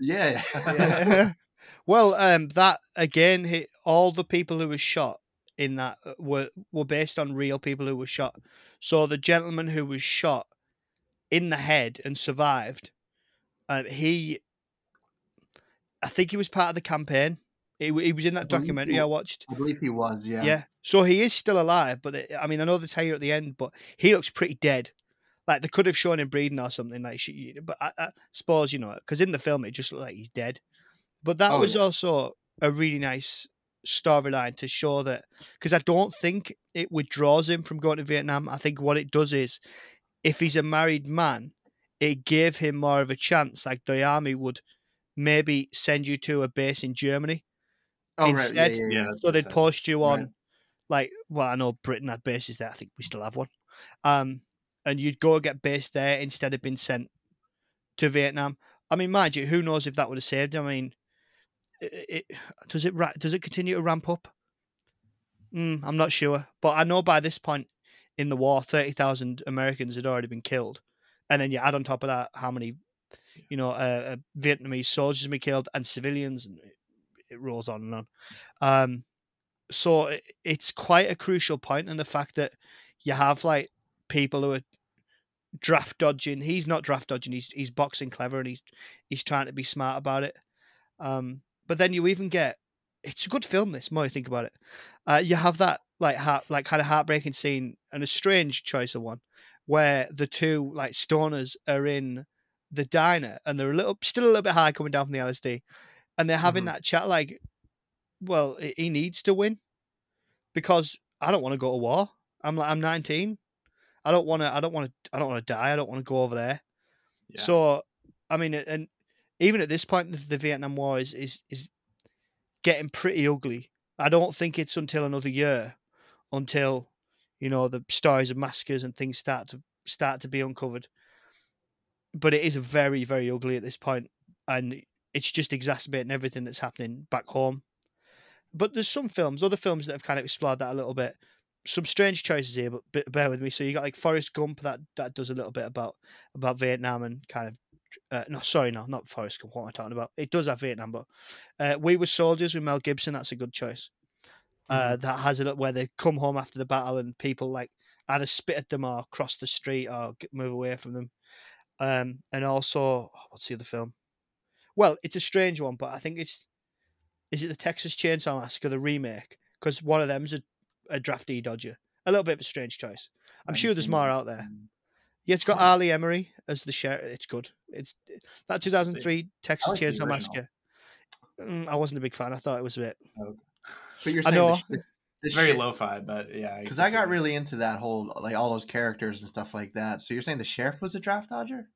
S3: Yeah.
S1: yeah. well, um, that again, he, all the people who were shot in that uh, were were based on real people who were shot. So the gentleman who was shot in the head and survived, uh, he, I think he was part of the campaign he, he was in that documentary I watched.
S3: I believe he was, yeah.
S1: Yeah. So he is still alive, but it, I mean, I know they tell you at the end, but he looks pretty dead. Like they could have shown him breathing or something. Like, she, but I, I suppose you know, because in the film it just looked like he's dead. But that oh, was yeah. also a really nice storyline to show that because I don't think it withdraws him from going to Vietnam. I think what it does is, if he's a married man, it gave him more of a chance. Like the army would maybe send you to a base in Germany oh, instead. Right. Yeah, yeah, yeah. so they'd post you on, right. like, well, I know Britain had bases there. I think we still have one. Um, and you'd go get based there instead of being sent to Vietnam. I mean, mind you, who knows if that would have saved him? I mean, it, it does it does it continue to ramp up? Mm, I'm not sure, but I know by this point in the war, thirty thousand Americans had already been killed, and then you add on top of that how many, you know, uh, uh Vietnamese soldiers been killed and civilians, and it rolls on and on. Um, so it's quite a crucial point in the fact that you have like people who are draft dodging. He's not draft dodging. He's he's boxing clever and he's he's trying to be smart about it. Um, but then you even get it's a good film. This more you think about it, uh, you have that like heart like kind of heartbreaking scene and a strange choice of one where the two like stoners are in the diner and they're a little still a little bit high coming down from the LSD and they're having mm-hmm. that chat like, well, he needs to win because I don't want to go to war. I'm like I'm 19. I don't want to. I don't want to. I don't want to die. I don't want to go over there. Yeah. So, I mean, and even at this point, the Vietnam War is, is is getting pretty ugly. I don't think it's until another year until you know the stories of massacres and things start to start to be uncovered. But it is very very ugly at this point, and it's just exacerbating everything that's happening back home. But there's some films, other films that have kind of explored that a little bit. Some strange choices here, but bear with me. So you got like Forrest Gump that that does a little bit about about Vietnam and kind of uh, no, sorry, no, not Forrest Gump. What am I talking about? It does have Vietnam, but uh, We Were Soldiers with Mel Gibson. That's a good choice. Uh, mm-hmm. that has it where they come home after the battle and people like either spit at them or cross the street or move away from them. Um, and also, what's the other film? Well, it's a strange one, but I think it's is it the Texas Chainsaw Massacre the remake? Because one of them's a, a draftee dodger. A little bit of a strange choice. I'm sure there's more out there. Yeah, it's got R. Lee Ermey as the sheriff. It's good. It's that 2003 Texas Chainsaw Massacre Mm, I wasn't a big fan. I thought it was a bit.
S3: Oh. But you're saying the,
S2: the, the very shit... lo-fi, but yeah.
S3: Because I got really into that whole like all those characters and stuff like that. So you're saying the sheriff was a draft dodger?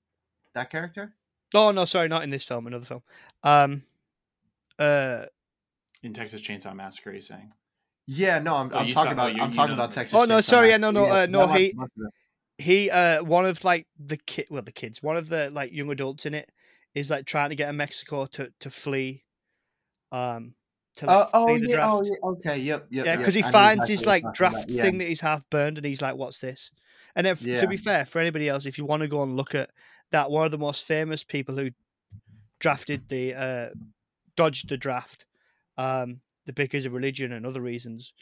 S3: That character?
S1: Oh no, sorry, not in this film. Another film. Um. Uh.
S2: In Texas Chainsaw Massacre, you saying?
S3: Yeah, no, I'm, oh, I'm talking saw, about. Oh, you, I'm talking about Texas.
S1: Oh no, sorry, yeah, no, no, uh, no. He he, uh, one of like the kid, well, the kids, one of the like young adults in it is like trying to get a Mexico to to flee, um,
S3: to like, uh, oh, yeah, oh, yeah, okay, yep, yep.
S1: Yeah, because yep. he finds exactly his like draft yeah. thing that he's half burned, and he's like, "What's this?" And then, yeah. to be fair, for anybody else, if you want to go and look at that, one of the most famous people who drafted the uh, dodged the draft, um, the because of religion and other reasons,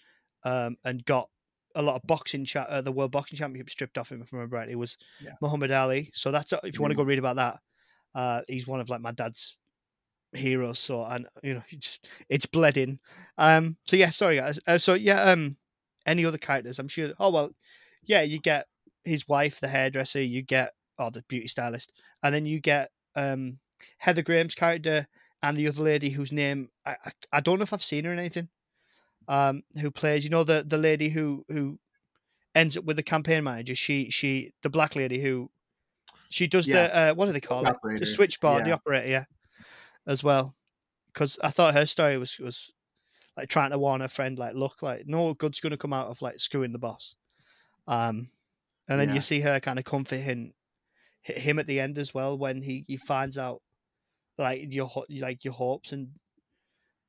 S1: um, and got a lot of boxing cha- uh, the world boxing championship stripped off him if I remember right. It was yeah. Muhammad Ali. So that's if you mm. want to go read about that, uh, he's one of like my dad's heroes. So and you know it's it's bled in. Um. So yeah, sorry guys. Uh, so yeah. Um. Any other characters? I'm sure. Oh well. Yeah, you get his wife, the hairdresser. You get or the beauty stylist, and then you get um Heather Graham's character and the other lady whose name I, I, I don't know if I've seen her in anything. Um, who plays you know the the lady who who ends up with the campaign manager. She she the black lady who she does yeah. the uh, what do they call the it? Operator. The switchboard, yeah. the operator, yeah, as well. Because I thought her story was was like trying to warn her friend, like, look, like no good's gonna come out of like screwing the boss. Um, and then yeah. you see her kind of comforting him at the end as well when he, he finds out like your like your hopes and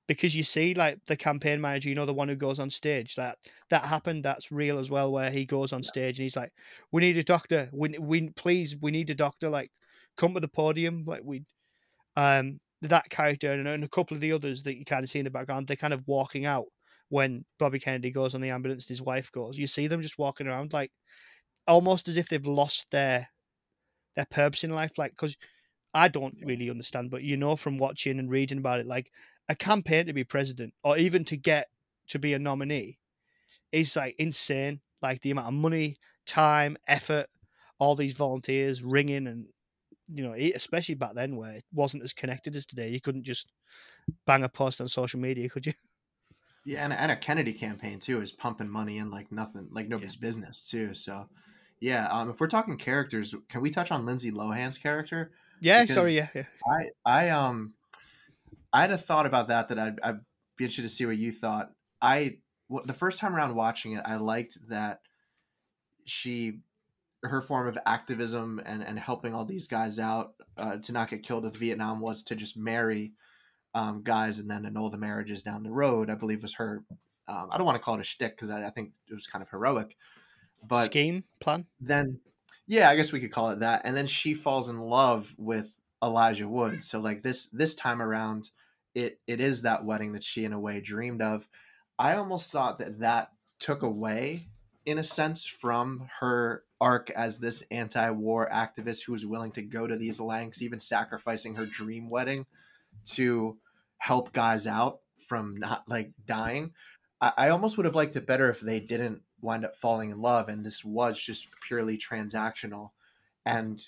S1: because you see like the campaign manager you know the one who goes on stage that that happened that's real as well where he goes on stage and he's like we need a doctor we, we please we need a doctor like come to the podium like we um that character and, and a couple of the others that you kind of see in the background they're kind of walking out when bobby kennedy goes on the ambulance and his wife goes you see them just walking around like almost as if they've lost their their purpose in life like because I don't really understand, but you know from watching and reading about it, like a campaign to be president or even to get to be a nominee is like insane. Like the amount of money, time, effort, all these volunteers ringing and you know, especially back then where it wasn't as connected as today. You couldn't just bang a post on social media, could you?
S3: Yeah, and, and a Kennedy campaign too is pumping money in like nothing, like nobody's yeah. business too. So, yeah, um, if we're talking characters, can we touch on Lindsay Lohan's character?
S1: Yeah, because sorry, yeah, yeah.
S3: I, I, um, I had a thought about that that I'd, I'd be interested to see what you thought. I the first time around watching it, I liked that she her form of activism and, and helping all these guys out uh, to not get killed with Vietnam was to just marry um, guys and then annul the marriages down the road. I believe was her. Um, I don't want to call it a shtick because I, I, think it was kind of heroic. But
S1: scheme plan.
S3: Then, yeah, I guess we could call it that. And then she falls in love with Elijah Wood. So like this this time around, it it is that wedding that she in a way dreamed of. I almost thought that that took away in a sense from her arc as this anti-war activist who was willing to go to these lengths, even sacrificing her dream wedding to help guys out from not like dying. I, I almost would have liked it better if they didn't wind up falling in love and this was just purely transactional and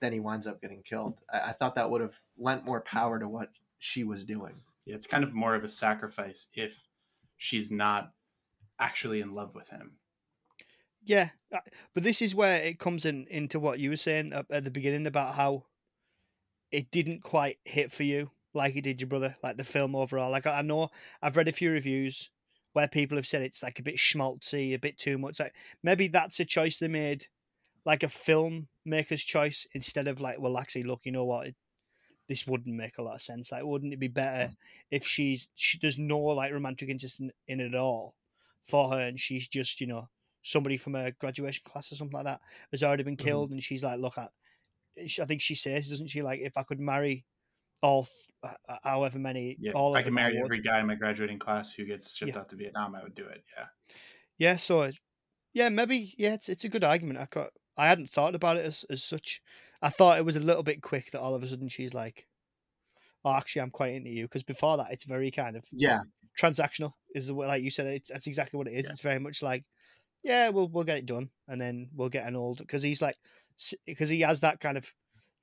S3: then he winds up getting killed. I, I thought that would have lent more power to what she was doing.
S2: Yeah, it's kind of more of a sacrifice if she's not actually in love with him.
S1: Yeah, uh, but this is where it comes in into what you were saying at the beginning about how it didn't quite hit for you like it did your brother, like the film overall. Like I know I've read a few reviews where people have said it's like a bit schmaltzy, a bit too much. Like maybe that's a choice they made like a film maker's choice instead of like, well, actually, look, you know what, it, this wouldn't make a lot of sense. Like, wouldn't it be better mm. if she's she, there's no like romantic interest in, in it at all for her, and she's just you know somebody from a graduation class or something like that has already been mm-hmm. killed, mm-hmm. and she's like, look, I, I think she says, doesn't she, like if I could marry all however many,
S2: yeah,
S1: all
S2: if I could marry every guy in my graduating class who gets shipped yeah. out to Vietnam, I would do it. Yeah,
S1: yeah. So, yeah, maybe yeah, it's it's a good argument. I got I hadn't thought about it as, as such. I thought it was a little bit quick that all of a sudden she's like, "Oh, actually, I'm quite into you." Because before that, it's very kind of
S3: yeah
S1: transactional. Is the way, like you said, it's, that's exactly what it is. Yeah. It's very much like, yeah, we'll we'll get it done, and then we'll get an old because he's like, because he has that kind of,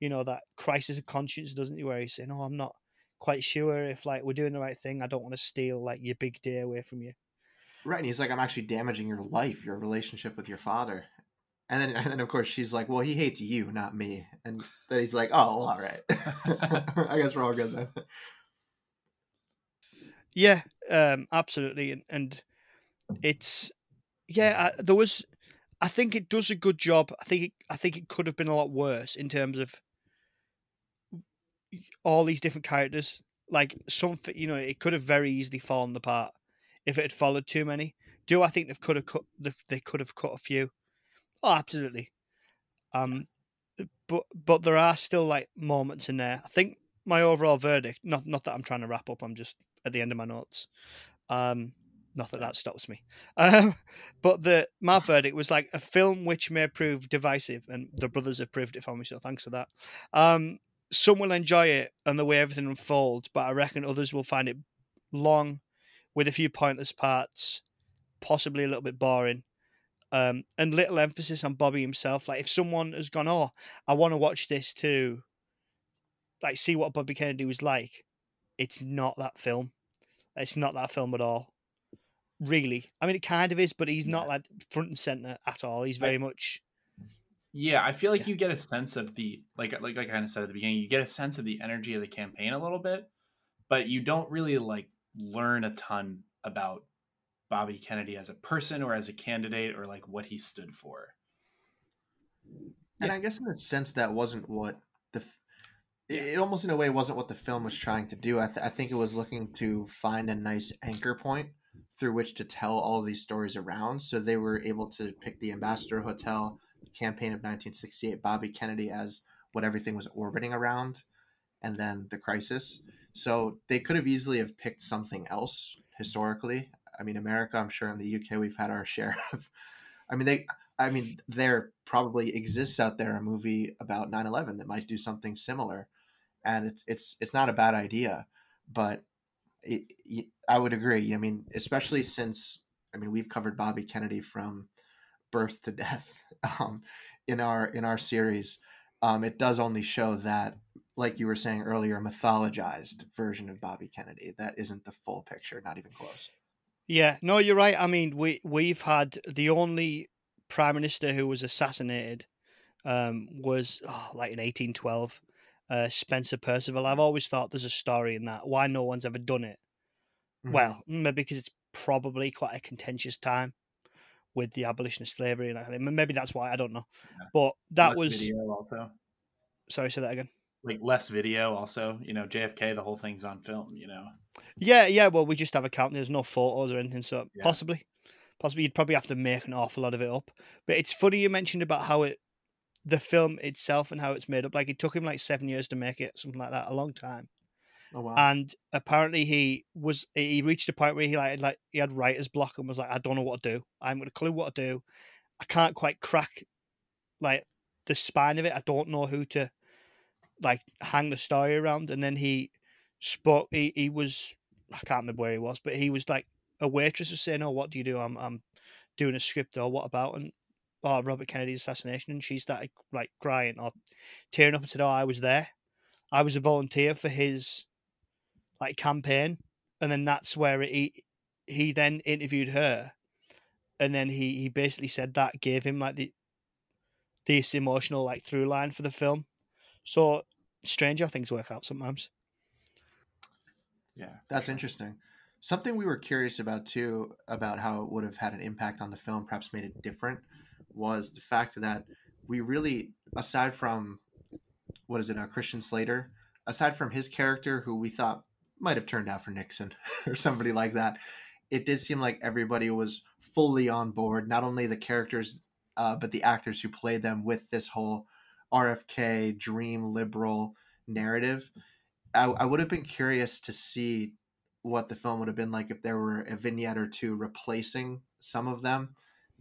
S1: you know, that crisis of conscience, doesn't he? Where he's saying, "Oh, I'm not quite sure if like we're doing the right thing. I don't want to steal like your big day away from you.
S3: Right, and he's like, I'm actually damaging your life, your relationship with your father. And then, and then of course, she's like, "Well, he hates you, not me." And then he's like, "Oh, well, all right. I guess we're all good then."
S1: Yeah, um, absolutely, and, and it's yeah. I, there was, I think it does a good job. I think it, I think it could have been a lot worse in terms of all these different characters. Like something, you know, it could have very easily fallen apart if it had followed too many. Do I think they could have cut? They could have cut a few. Oh, absolutely. Um, but but there are still like moments in there. I think my overall verdict, not not that I'm trying to wrap up. I'm just at the end of my notes. Um, not that that stops me. Um, but the my verdict was like a film which may prove divisive, and the brothers have proved it for me. So thanks for that. Um, some will enjoy it and the way everything unfolds, but I reckon others will find it long, with a few pointless parts, possibly a little bit boring. Um, and little emphasis on Bobby himself. Like if someone has gone, oh, I want to watch this too, like see what Bobby Kennedy was like. It's not that film. It's not that film at all. Really, I mean, it kind of is, but he's yeah. not like front and center at all. He's very I, much.
S2: Yeah, I feel like yeah. you get a sense of the like, like I kind of said at the beginning. You get a sense of the energy of the campaign a little bit, but you don't really like learn a ton about Bobby Kennedy as a person or as a candidate or like what he stood for.
S3: And yeah. I guess in a sense that wasn't what the it almost in a way wasn't what the film was trying to do. I, th- I think it was looking to find a nice anchor point through which to tell all these stories around. So they were able to pick the Ambassador Hotel, campaign of 1968, Bobby Kennedy as what everything was orbiting around, and then the crisis. So they could have easily have picked something else historically. I mean, America, I'm sure in the UK we've had our share of. I mean, they. I mean, there probably exists out there a movie about 9/11 that might do something similar, and it's it's it's not a bad idea, but it, I would agree. I mean, especially since I mean we've covered Bobby Kennedy from birth to death um, in our in our series. Um, it does only show that like you were saying earlier, mythologized version of Bobby Kennedy. That isn't the full picture, not even close.
S1: Yeah, no, you're right. I mean, we we've had the only prime minister who was assassinated um, was oh, like in 1812, uh, Spencer Perceval. I've always thought there's a story in that. Why no one's ever done it? Mm-hmm. Well, maybe because it's probably quite a contentious time with the abolition of slavery, and maybe that's why I don't know. Yeah. But that was video
S2: also.
S1: Sorry, say that again
S2: like less video also you know jfk the whole thing's on film you know
S1: yeah yeah well we just have a count there's no photos or anything so yeah. possibly possibly you'd probably have to make an awful lot of it up but it's funny you mentioned about how it the film itself and how it's made up like it took him like seven years to make it something like that a long time oh, wow. and apparently he was he reached a point where he like like he had writer's block and was like i don't know what to do i haven't got a clue what to do i can't quite crack like the spine of it i don't know who to like hang the story around. And then he spoke. He he was I can't remember where he was, but he was like a waitress was saying, "Oh, what do you do? I'm I'm doing a script or what about?" And oh, Robert Kennedy's assassination, and she started like crying or tearing up and said, "Oh, I was there. I was a volunteer for his like campaign." And then that's where it, he he then interviewed her, and then he he basically said that gave him like the this emotional like through line for the film. So strange how things work out sometimes.
S3: Yeah, that's interesting. Something we were curious about too, about how it would have had an impact on the film, perhaps made it different, was the fact that we really, aside from what is it, uh, Christian Slater, aside from his character, who we thought might have turned out for Nixon or somebody like that, it did seem like everybody was fully on board. Not only the characters, uh, but the actors who played them with this whole RFK dream liberal narrative. I, I would have been curious to see what the film would have been like if there were a vignette or two replacing some of them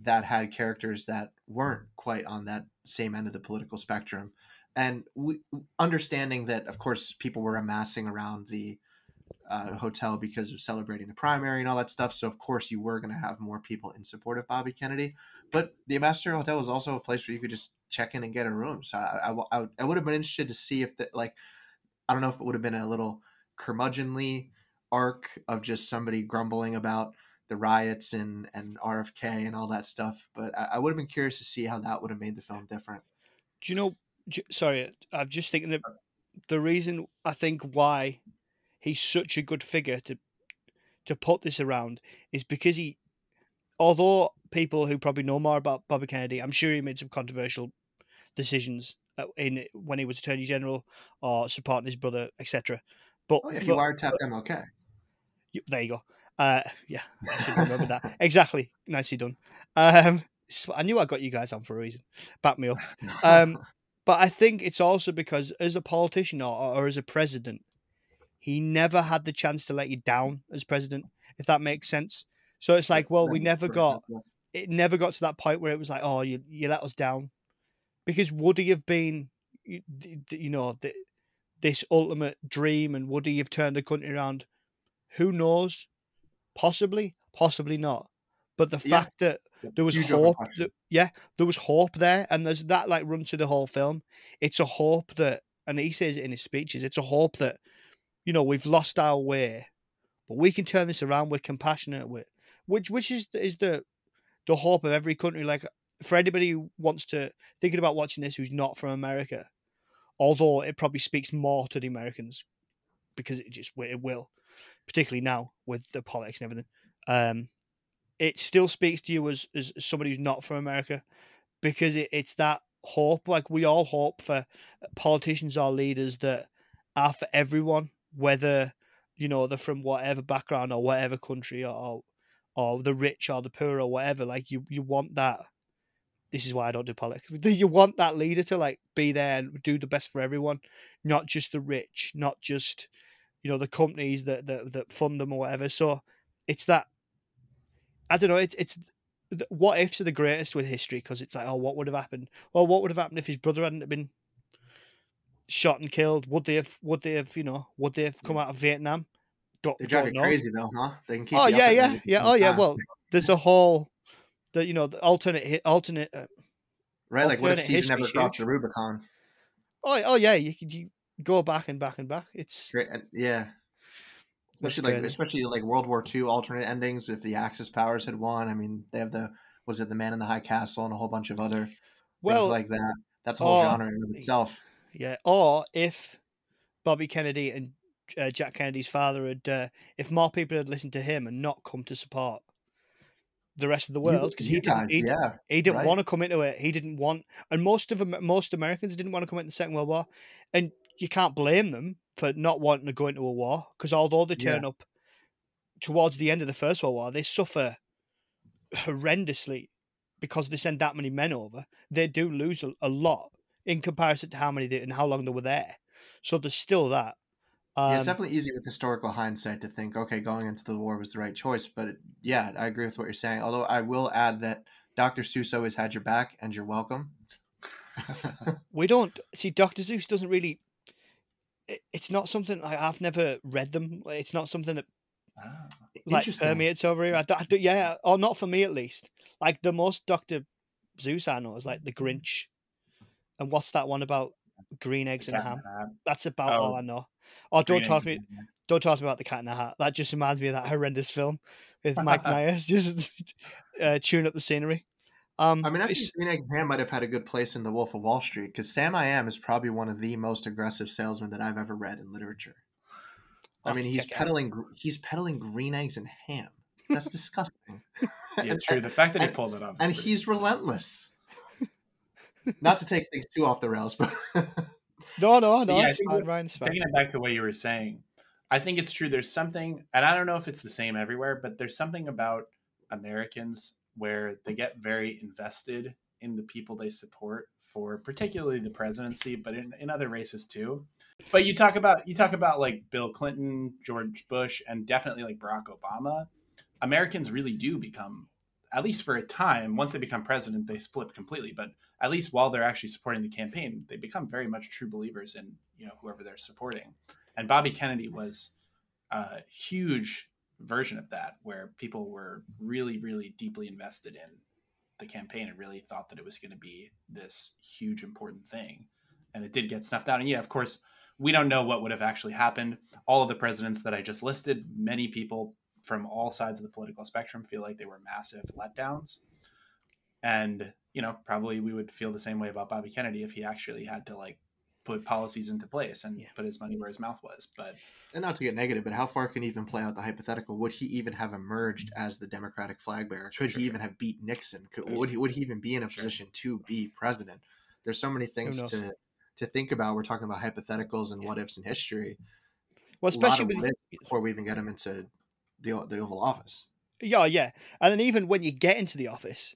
S3: that had characters that weren't quite on that same end of the political spectrum. And we, understanding that, of course, people were amassing around the uh, hotel because of celebrating the primary and all that stuff. So, of course, you were going to have more people in support of Bobby Kennedy. But the Ambassador Hotel was also a place where you could just check in and get a room. So I, I, I, I would have been interested to see if that, like, I don't know if it would have been a little curmudgeonly arc of just somebody grumbling about the riots and and RFK and all that stuff. But I, I would have been curious to see how that would have made the film different.
S1: Do you know? Sorry, I'm just thinking that the reason I think why he's such a good figure to to put this around is because he, although people who probably know more about Bobby Kennedy, I'm sure he made some controversial decisions uh, in when he was Attorney General or supporting his brother, etc. But
S3: oh, yeah, for, you wiretapped MLK.
S1: There you go. Uh, yeah, I should remember that. Exactly. Nicely done. Um, I knew I got you guys on for a reason. Back me up. Um, but I think it's also because as a politician or, or as a president, he never had the chance to let you down as president, if that makes sense. So it's like, well, we never got it. Never got to that point where it was like, oh, you you let us down, because would he have been, you, you know, the, this ultimate dream, and would he have turned the country around? Who knows? Possibly, possibly not. But the yeah. fact that there was Huge hope, that, yeah, there was hope there, and there's that like run to the whole film. It's a hope that, and he says it in his speeches. It's a hope that, you know, we've lost our way, but we can turn this around. We're compassionate with, which which is is the the hope of every country. Like for anybody who wants to thinking about watching this who's not from America, although it probably speaks more to the Americans because it just it will particularly now with the politics and everything. Um, it still speaks to you as, as somebody who's not from America because it, it's that hope. Like we all hope for politicians or leaders that are for everyone, whether you know they're from whatever background or whatever country or or the rich or the poor or whatever. Like you, you want that. This is why I don't do politics. You want that leader to like be there and do the best for everyone, not just the rich, not just you know the companies that that, that fund them or whatever. So it's that I don't know. It's it's what ifs are the greatest with history because it's like, oh, what would have happened? Or what would have happened if his brother hadn't been shot and killed? Would they have? Would they have? You know? Would they have come out of Vietnam?
S3: Don't, They're driving crazy though, huh? They can keep.
S1: Oh yeah, yeah, yeah. Oh yeah. Well, there's a whole, the you know, the alternate alternate. Uh,
S3: right, like what if Caesar never crossed the Rubicon?
S1: Oh, oh yeah. You could you go back and back and back. It's
S3: Great. yeah. Especially like especially like World War II alternate endings. If the Axis powers had won, I mean, they have the was it the Man in the High Castle and a whole bunch of other well, things like that. That's a whole or, genre in itself.
S1: Yeah. Or if Bobby Kennedy and uh, Jack Kennedy's father had, uh, if more people had listened to him and not come to support the rest of the world because he didn't he, yeah, he didn't right. want to come into it he didn't want and most of most Americans didn't want to come into the Second World War and you can't blame them for not wanting to go into a war because although they turn yeah. up towards the end of the First World War, they suffer horrendously because they send that many men over. They do lose a, a lot in comparison to how many they, and how long they were there. So there's still that.
S3: Um, yeah, it's um, definitely easy with historical hindsight to think, okay, going into the war was the right choice. But it, yeah, I agree with what you're saying. Although I will add that Dr. Seuss always had your back, and you're welcome.
S1: we don't see Dr. Seuss doesn't really it's not something like I've never read them. It's not something that ah, like permeates over here. I do, I do, yeah, or not for me at least. Like the most Doctor Seuss I know is like the Grinch, and what's that one about? Green eggs and ham. That's about oh, all I know. Oh, don't talk to me. Don't talk about the Cat in the Hat. That just reminds me of that horrendous film with Mike Myers just uh, chewing up the scenery. Um,
S3: I mean, I think Green Ham might have had a good place in The Wolf of Wall Street because Sam I Am is probably one of the most aggressive salesmen that I've ever read in literature. I mean, he's peddling out. he's peddling green eggs and ham. That's disgusting.
S2: yeah, true. The fact that he pulled it off,
S3: and he's relentless. Not to take things too off the rails, but
S1: no, no, no. Yeah, it's fine, Ryan, it's
S2: taking it back to what you were saying, I think it's true. There's something, and I don't know if it's the same everywhere, but there's something about Americans where they get very invested in the people they support for particularly the presidency, but in, in other races too. But you talk about you talk about like Bill Clinton, George Bush, and definitely like Barack Obama. Americans really do become, at least for a time, once they become president, they flip completely. But at least while they're actually supporting the campaign, they become very much true believers in you know whoever they're supporting. And Bobby Kennedy was a huge version of that where people were really really deeply invested in the campaign and really thought that it was going to be this huge important thing and it did get snuffed out and yeah of course we don't know what would have actually happened. All of the presidents that I just listed, many people from all sides of the political spectrum feel like they were massive letdowns. And, you know, probably we would feel the same way about Bobby Kennedy if he actually had to like put policies into place and yeah. put his money where his mouth was. But
S3: and not to get negative, but how far can he even play out the hypothetical? Would he even have emerged as the Democratic flag bearer? Could sure. he even have beat Nixon? Could, would he would he even be in a sure. position to be president? There's so many things to to think about. We're talking about hypotheticals and yeah. what ifs in history.
S1: Well, especially with,
S3: before we even get him into the the Oval Office.
S1: Yeah, yeah, and then even when you get into the office,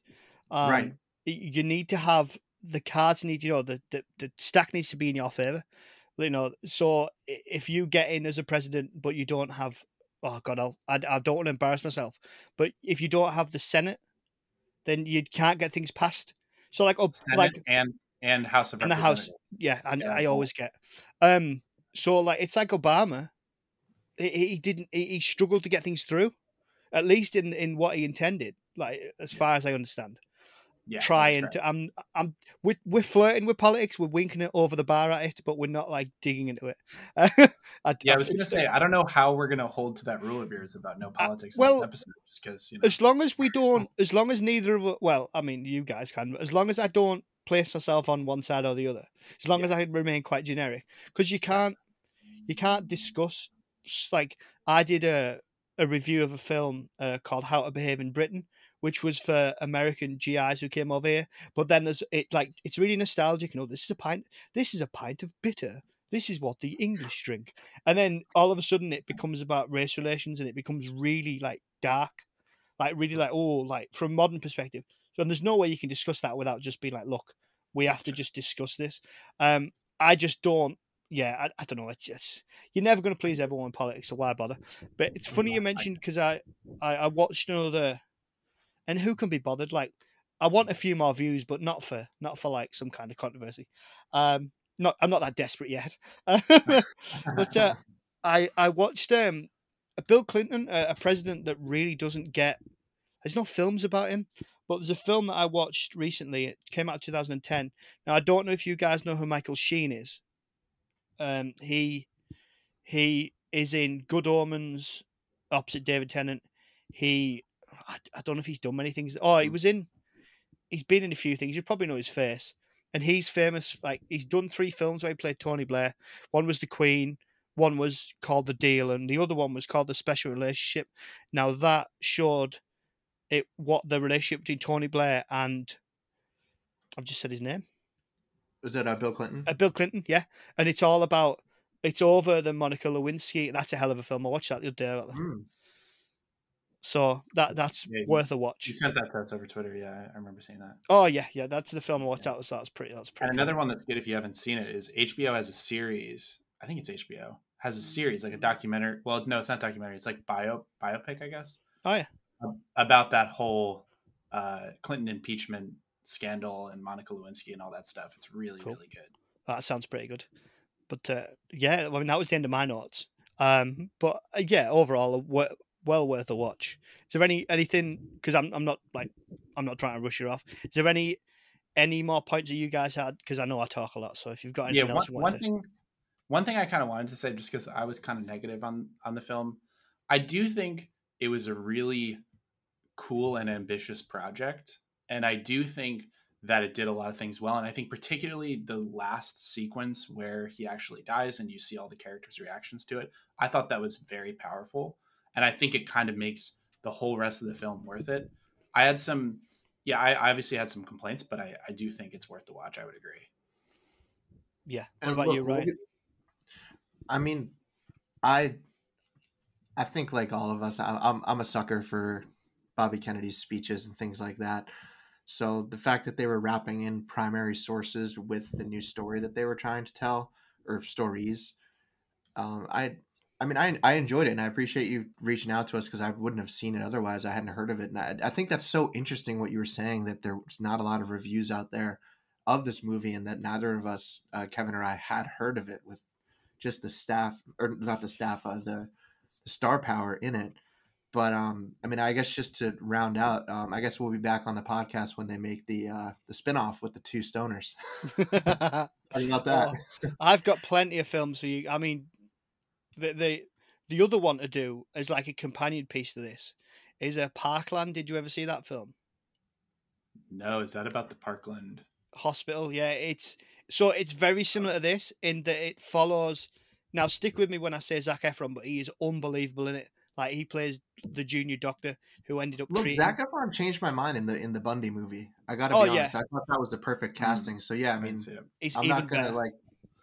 S1: um, right, you need to have the cards need you know the, the the stack needs to be in your favor. You know, so if you get in as a president, but you don't have, oh god, I'll, I, I don't want to embarrass myself, but if you don't have the Senate, then you can't get things passed. So like, oh,
S2: Senate
S1: like
S2: and and House of
S1: and the House, yeah, and yeah, I always get. Um, so like it's like Obama, he, he didn't, he, he struggled to get things through, at least in in what he intended, like as far as I understand yeah, trying to. I'm, I'm, we're, we're flirting with politics. We're winking it over the bar at it, but we're not like digging into it.
S2: I, yeah, I was gonna say, I don't know how we're gonna hold to that rule of yours about no politics.
S1: Uh, well,
S2: episode, just because you know.
S1: As long as we don't, as long as neither of, well, I mean, you guys can, as long as I don't place myself on one side or the other, as long yeah. as I remain quite generic, because you can't, you can't discuss like I did a a review of a film uh, called How to Behave in Britain, which was for American GIs who came over here. But then there's it like it's really nostalgic. You know, this is a pint. This is a pint of bitter. This is what the English drink. And then all of a sudden it becomes about race relations and it becomes really like dark, like really like oh like from modern perspective. So there's no way you can discuss that without just being like, look, we have to just discuss this. Um, I just don't yeah, I, I, don't know. It's just you're never going to please everyone in politics, so why bother? But it's funny you mentioned because I, I, I watched another and who can be bothered? Like, I want a few more views, but not for not for like some kind of controversy. Um, not I'm not that desperate yet. but uh, I I watched um Bill Clinton, a, a president that really doesn't get. There's no films about him, but there's a film that I watched recently. It came out in 2010. Now I don't know if you guys know who Michael Sheen is. Um, he he is in Good Omens opposite David Tennant. He I, I don't know if he's done many things. Oh, he hmm. was in. He's been in a few things. You probably know his face, and he's famous. Like he's done three films where he played Tony Blair. One was The Queen. One was called The Deal, and the other one was called The Special Relationship. Now that showed it what the relationship between Tony Blair and I've just said his name.
S3: Was that uh, Bill Clinton?
S1: Uh, Bill Clinton, yeah. And it's all about it's over the Monica Lewinsky. That's a hell of a film. I watched that the other day. Mm. So that that's yeah, worth a watch.
S2: You sent that to us over Twitter. Yeah, I remember seeing that.
S1: Oh yeah, yeah. That's the film I watched. Yeah. That was that's pretty. That's pretty.
S2: And another one that's good if you haven't seen it is HBO has a series. I think it's HBO has a series like a documentary. Well, no, it's not documentary. It's like bio biopic, I guess.
S1: Oh yeah.
S2: About that whole uh, Clinton impeachment scandal and Monica Lewinsky and all that stuff. It's really cool. really good.
S1: That sounds pretty good. But uh, yeah, I mean that was the end of my notes. Um, but uh, yeah, overall, what well worth a watch. Is there any anything? Because I'm I'm not like I'm not trying to rush you off. Is there any any more points that you guys had? Because I know I talk a lot. So if you've got anything
S2: yeah,
S1: else,
S2: one, one thing, one thing I kind of wanted to say, just because I was kind of negative on on the film, I do think it was a really cool and ambitious project, and I do think that it did a lot of things well. And I think particularly the last sequence where he actually dies and you see all the characters' reactions to it, I thought that was very powerful and I think it kind of makes the whole rest of the film worth it. I had some, yeah, I obviously had some complaints, but I, I do think it's worth the watch. I would agree.
S1: Yeah. What and about look, you, Ryan?
S3: I mean, I, I think like all of us, I, I'm I'm a sucker for Bobby Kennedy's speeches and things like that. So the fact that they were wrapping in primary sources with the new story that they were trying to tell or stories, um, I I mean, I, I enjoyed it and I appreciate you reaching out to us because I wouldn't have seen it otherwise. I hadn't heard of it. And I, I, think that's so interesting what you were saying that there's not a lot of reviews out there of this movie and that neither of us, uh, Kevin or I, had heard of it with just the staff, or not the staff, uh, the, the star power in it. But um, I mean, I guess just to round out, um, I guess we'll be back on the podcast when they make the uh, the spinoff with the two stoners. about that?
S1: Oh, I've got plenty of films for you. I mean, the the the other one to do as like a companion piece to this is a Parkland. Did you ever see that film?
S2: No, is that about the Parkland
S1: hospital? Yeah, it's so it's very similar to this in that it follows. Now, stick with me when I say Zac Efron, but he is unbelievable in it. Like he plays the junior doctor who ended up.
S3: Look,
S1: treating...
S3: Zac Efron changed my mind in the in the Bundy movie. I gotta oh, be honest. Yeah. I thought that was the perfect mm. casting. So yeah, I mean, He's I'm not gonna better. like,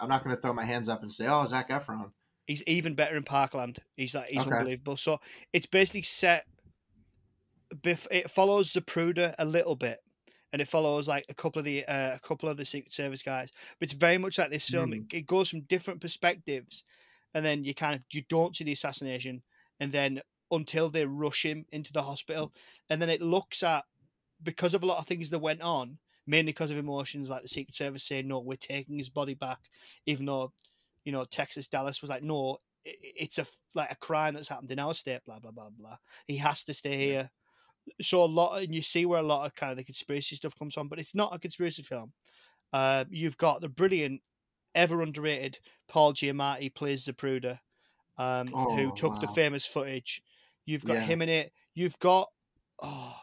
S3: I'm not gonna throw my hands up and say, "Oh, Zac Efron."
S1: He's even better in Parkland. He's like he's okay. unbelievable. So it's basically set. It follows Zapruder a little bit, and it follows like a couple of the uh, a couple of the Secret Service guys. But it's very much like this film. Mm. It, it goes from different perspectives, and then you kind of you don't see the assassination, and then until they rush him into the hospital, and then it looks at because of a lot of things that went on, mainly because of emotions like the Secret Service saying no, we're taking his body back, even though you know Texas Dallas was like no, it's a like a crime that's happened in our state, blah blah blah blah. He has to stay here. So a lot, and you see where a lot of kind of the conspiracy stuff comes from, but it's not a conspiracy film. Uh, you've got the brilliant, ever underrated Paul Giamatti plays Zapruder, um, oh, who took wow. the famous footage. You've got yeah. him in it. You've got oh,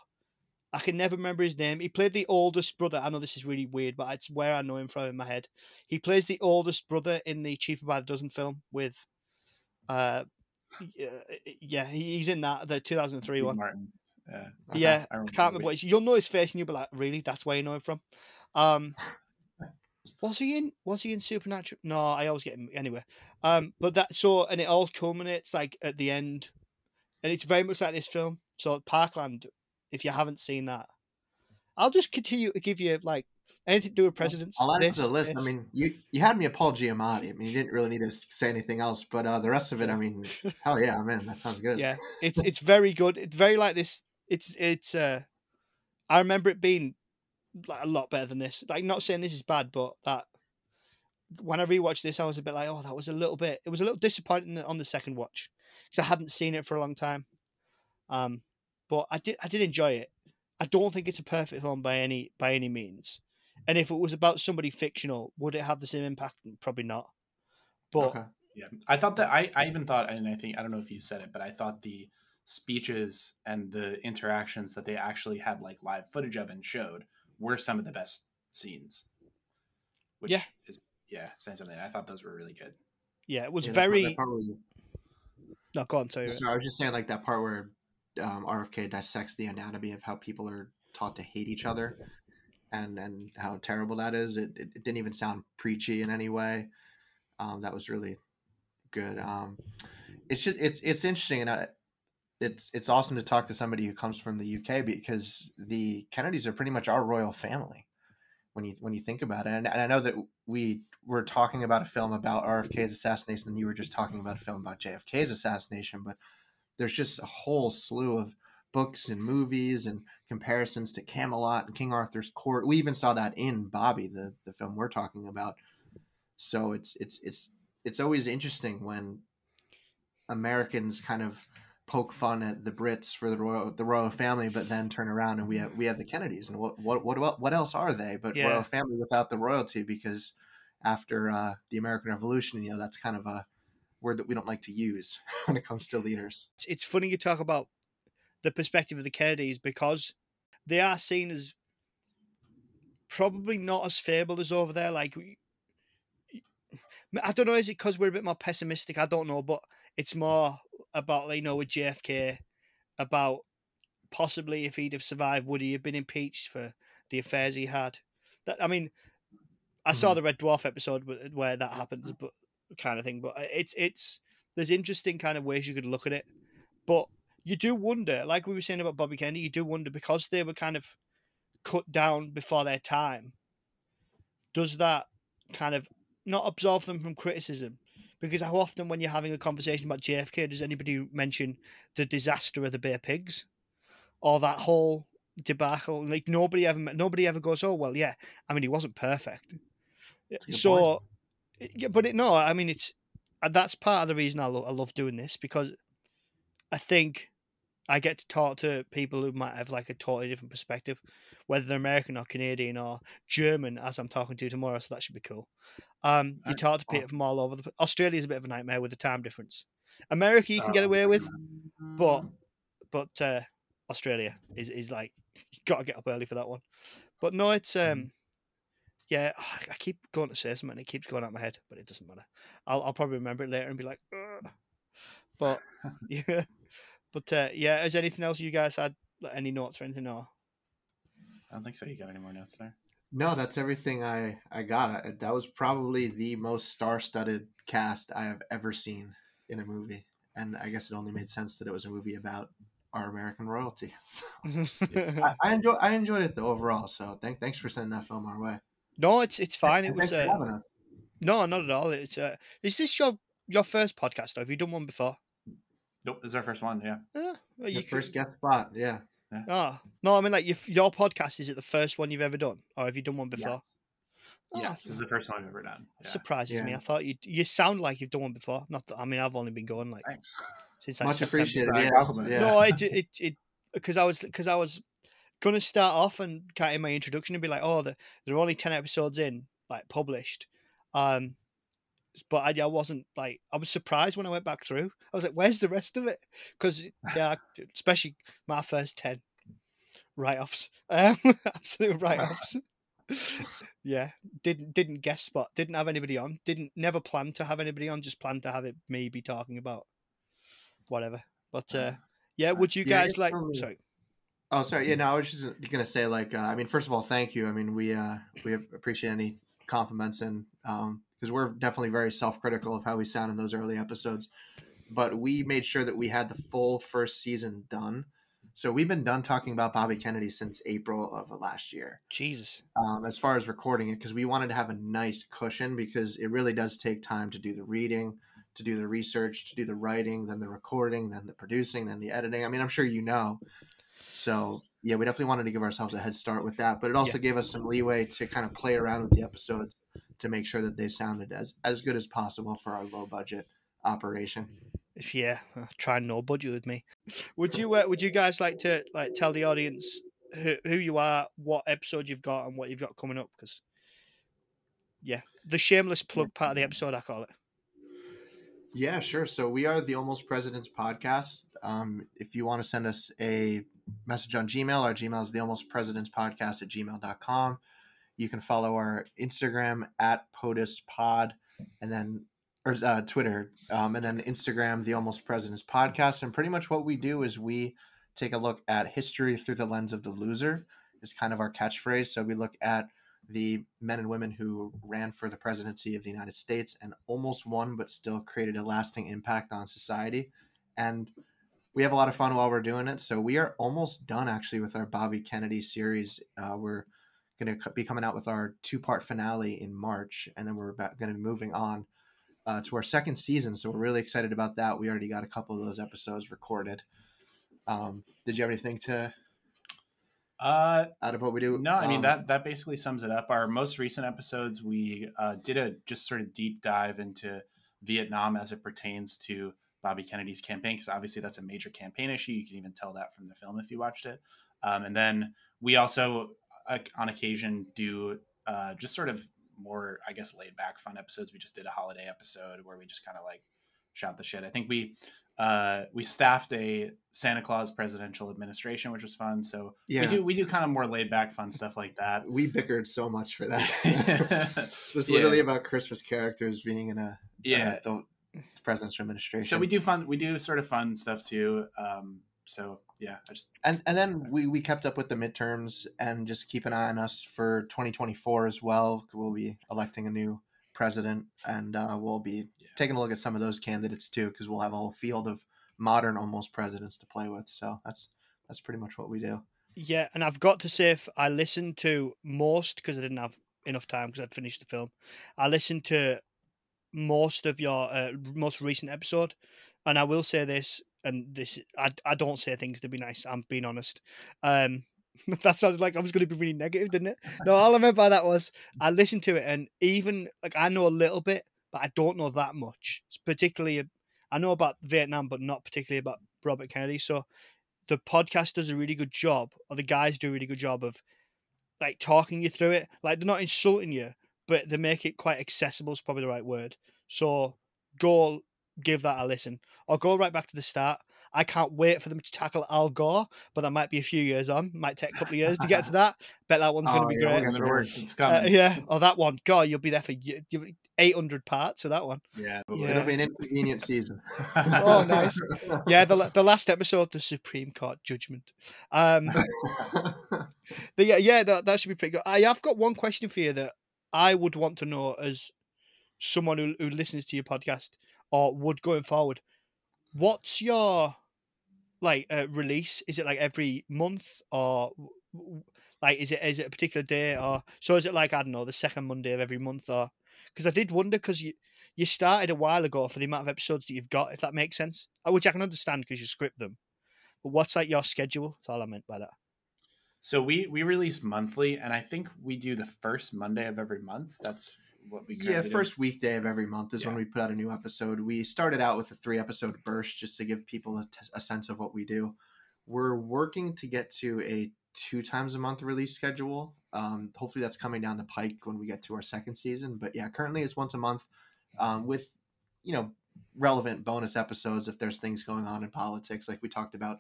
S1: I can never remember his name. He played the oldest brother. I know this is really weird, but it's where I know him from in my head. He plays the oldest brother in the Cheaper by the Dozen film with, uh, yeah, he's in that the 2003 Steve one. Martin. Yeah, uh-huh. yeah, I, I can't remember. What you'll know his face, and you'll be like, "Really? That's where you know him from." Um, was he in? Was he in Supernatural? No, I always get him anyway. Um, but that so, and it all culminates like at the end, and it's very much like this film. So Parkland if you haven't seen that. I'll just continue to give you like anything to do with presidents.
S3: I'll add this, to the list. This. I mean, you you had me at Paul Giamatti. I mean, you didn't really need to say anything else, but uh, the rest of it, I mean, hell yeah, man, that sounds good.
S1: Yeah, it's it's very good. It's very like this. It's it's. uh I remember it being like a lot better than this. Like, not saying this is bad, but that when I rewatched this, I was a bit like, oh, that was a little bit. It was a little disappointing on the second watch because I hadn't seen it for a long time. Um, but I did I did enjoy it. I don't think it's a perfect film by any by any means. And if it was about somebody fictional, would it have the same impact? Probably not. But okay.
S2: yeah, I thought that I I even thought, and I think I don't know if you said it, but I thought the speeches and the interactions that they actually had like live footage of and showed were some of the best scenes. Which yeah. is yeah, saying something. I thought those were really good.
S1: Yeah, it was yeah, very. Probably... No, go on. Sorry.
S3: I was just saying like that part where um, RFK dissects the anatomy of how people are taught to hate each other and and how terrible that is. It, it, it didn't even sound preachy in any way. Um, that was really good. Um, it's just it's it's interesting and I, it's it's awesome to talk to somebody who comes from the UK because the Kennedys are pretty much our royal family when you when you think about it. And, and I know that we were talking about a film about RFK's assassination, and you were just talking about a film about JFK's assassination, but there's just a whole slew of books and movies and comparisons to Camelot and King Arthur's Court. We even saw that in Bobby, the the film we're talking about. So it's it's it's it's always interesting when Americans kind of poke fun at the Brits for the royal the royal family, but then turn around and we have we have the Kennedys, and what what what what else are they but yeah. royal family without the royalty? Because after uh, the American Revolution, you know that's kind of a word that we don't like to use when it comes to leaders.
S1: It's funny you talk about the perspective of the Kennedys because they are seen as probably not as fabled as over there. Like, I don't know, is it because we're a bit more pessimistic? I don't know, but it's more about, you know, with JFK, about possibly if he'd have survived, would he have been impeached for the affairs he had? That I mean, I saw mm-hmm. the Red Dwarf episode where that happens, but kind of thing. But uh, it's it's there's interesting kind of ways you could look at it. But you do wonder, like we were saying about Bobby Kennedy, you do wonder because they were kind of cut down before their time. Does that kind of not absolve them from criticism? Because how often, when you're having a conversation about JFK, does anybody mention the disaster of the Bay Pigs or that whole debacle? Like nobody ever, nobody ever goes, "Oh well, yeah." I mean, he wasn't perfect. So, point. Yeah, but it, no, I mean it's uh, that's part of the reason I, lo- I love doing this because I think I get to talk to people who might have like a totally different perspective, whether they're American or Canadian or German, as I'm talking to tomorrow. So that should be cool. Um, you talk to people from all over. The, Australia's a bit of a nightmare with the time difference. America you can get away with, but but uh, Australia is is like you got to get up early for that one. But no, it's um, yeah, I keep going to say something and it keeps going out my head, but it doesn't matter. I'll I'll probably remember it later and be like, Ugh. but yeah, but uh, yeah. Is anything else you guys had? Like, any notes or anything? Or
S2: I don't think so. You got any more notes there?
S3: No, that's everything I I got. That was probably the most star-studded cast I have ever seen in a movie, and I guess it only made sense that it was a movie about our American royalty. So, I, I enjoy I enjoyed it though overall. So thank, thanks for sending that film our way.
S1: No, it's it's fine. It was uh, no, not at all. It's uh, is this your your first podcast? Or have you done one before?
S2: Nope, this is our first one. Yeah.
S1: Yeah. Well,
S3: your first guest spot. Yeah.
S1: yeah. Oh no, I mean like your your podcast is it the first one you've ever done, or have you done one before?
S2: Yes. Oh, yes, this is the first time I've ever done.
S1: Yeah. Surprises yeah. me. I thought you you sound like you've done one before. Not that I mean I've only been going like
S2: Thanks.
S1: since
S3: much
S1: September.
S3: appreciated.
S1: Yeah. No, it it it because I was because I was gonna start off and kind of in my introduction and be like, oh, there are only ten episodes in, like published. Um, but I, I wasn't like I was surprised when I went back through. I was like, "Where's the rest of it?" Because yeah, especially my first ten write-offs, um, absolute write-offs. yeah, didn't didn't guest spot, didn't have anybody on, didn't never plan to have anybody on, just planned to have it me be talking about whatever. But uh, yeah, would you guys yeah, like? Sorry.
S3: Oh, sorry. Yeah, no, I was just gonna say, like, uh, I mean, first of all, thank you. I mean, we uh, we appreciate any compliments and um, because we're definitely very self-critical of how we sound in those early episodes. But we made sure that we had the full first season done. So we've been done talking about bobby kennedy since april of last year.
S1: Jesus.
S3: Um, as far as recording it because we wanted to have a nice cushion because it really does take time to do the reading to do the research to do the writing then the recording then the producing then the editing. I mean i'm sure you know so yeah we definitely wanted to give ourselves a head start with that but it also yeah. gave us some leeway to kind of play around with the episodes to make sure that they sounded as as good as possible for our low budget operation.
S1: If yeah, try no budget with me. Would you uh, would you guys like to like tell the audience who, who you are, what episode you've got, and what you've got coming up? Because yeah, the shameless plug part of the episode, I call it.
S3: Yeah, sure. So we are the Almost Presidents podcast. Um, if you want to send us a message on Gmail, our Gmail is the Almost Presidents podcast at gmail.com. You can follow our Instagram at POTUS Pod, and then or uh, Twitter, um, and then Instagram, the Almost Presidents Podcast. And pretty much what we do is we take a look at history through the lens of the loser. Is kind of our catchphrase. So we look at the men and women who ran for the presidency of the United States and almost won, but still created a lasting impact on society. And we have a lot of fun while we're doing it. So we are almost done actually with our Bobby Kennedy series. Uh, we're going to be coming out with our two part finale in March, and then we're going to be moving on uh, to our second season. So we're really excited about that. We already got a couple of those episodes recorded. Um, did you have anything to
S2: uh,
S3: out of what we do?
S2: No, I mean um, that that basically sums it up. Our most recent episodes, we uh, did a just sort of deep dive into Vietnam as it pertains to Bobby Kennedy's campaign, because obviously that's a major campaign issue. You can even tell that from the film if you watched it. Um, and then we also on occasion do uh, just sort of more, I guess, laid back, fun episodes. We just did a holiday episode where we just kind of like shout the shit. I think we uh, we staffed a Santa Claus presidential administration, which was fun. So yeah. we do we do kind of more laid back, fun stuff like that.
S3: We bickered so much for that. it was literally yeah. about Christmas characters being in a
S2: yeah
S3: uh, the presidential administration.
S2: So we do fun. We do sort of fun stuff too. Um, so yeah, I just
S3: and and then we we kept up with the midterms and just keep an eye on us for 2024 as well. We'll be electing a new president, and uh, we'll be yeah. taking a look at some of those candidates too, because we'll have a whole field of modern almost presidents to play with. So that's that's pretty much what we do.
S1: Yeah, and I've got to say, if I listened to most because I didn't have enough time because I'd finished the film, I listened to most of your uh, most recent episode, and I will say this: and this I, I don't say things to be nice. I'm being honest. Um, that sounded like I was going to be really negative, didn't it? No, all I remember by that was I listened to it, and even like I know a little bit, but I don't know that much. It's particularly, I know about Vietnam, but not particularly about Robert Kennedy. So the podcast does a really good job, or the guys do a really good job of like talking you through it. Like they're not insulting you, but they make it quite accessible. Is probably the right word. So go give that a listen, I'll go right back to the start. I can't wait for them to tackle Al Gore, but that might be a few years on. Might take a couple of years to get to that. Bet that one's oh, going to be
S2: yeah,
S1: great.
S2: It's coming.
S1: Uh, yeah, or that one. God, you'll be there for 800 parts of that one.
S2: Yeah,
S3: yeah. it'll be an inconvenient season.
S1: oh, nice. Yeah, the, the last episode, the Supreme Court judgment. Um, the, yeah, yeah, that, that should be pretty good. I have got one question for you that I would want to know as someone who, who listens to your podcast or would going forward. What's your like uh, release? Is it like every month or like is it is it a particular day or so? Is it like I don't know the second Monday of every month or because I did wonder because you you started a while ago for the amount of episodes that you've got, if that makes sense, uh, which I can understand because you script them. But what's like your schedule? That's all I meant by that.
S2: So we we release monthly, and I think we do the first Monday of every month. That's what we
S3: yeah first do. weekday of every month is yeah. when we put out a new episode. We started out with a three episode burst just to give people a, t- a sense of what we do. We're working to get to a two times a month release schedule. Um, hopefully, that's coming down the pike when we get to our second season. But yeah, currently it's once a month um, with you know relevant bonus episodes if there's things going on in politics, like we talked about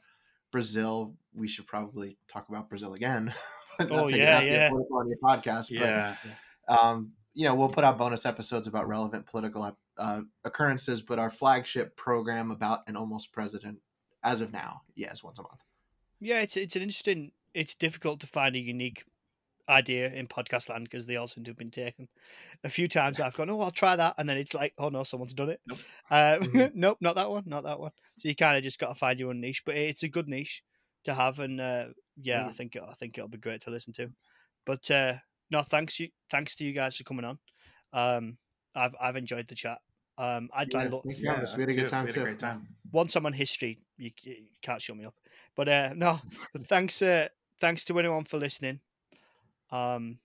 S3: Brazil. We should probably talk about Brazil again.
S1: oh yeah, yeah.
S3: On your podcast,
S2: yeah.
S3: But, um, you know, we'll put out bonus episodes about relevant political uh, occurrences, but our flagship program about an almost president, as of now, yes, once a month.
S1: Yeah, it's it's an interesting it's difficult to find a unique idea in podcast land because they all seem to have been taken. A few times I've gone, oh, I'll try that, and then it's like, oh no, someone's done it. Nope, um, mm-hmm. nope not that one, not that one. So you kind of just got to find your own niche, but it's a good niche to have, and uh, yeah, mm. I think I think it'll be great to listen to. But uh, no, thanks you, thanks to you guys for coming on. Um, I've I've enjoyed the chat. Um, I, yeah, I
S3: look, yeah, we had a good time we had a great
S2: time.
S1: Once I'm on history, you, you can't shut me up. But uh, no, thanks. Uh, thanks to anyone for listening. Um,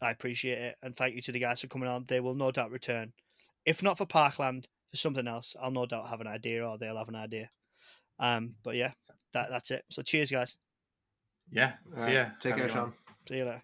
S1: I appreciate it, and thank you to the guys for coming on. They will no doubt return, if not for Parkland, for something else. I'll no doubt have an idea, or they'll have an idea. Um, but yeah, that that's it. So cheers, guys.
S2: Yeah. See ya.
S3: Take care, Sean.
S1: See you later.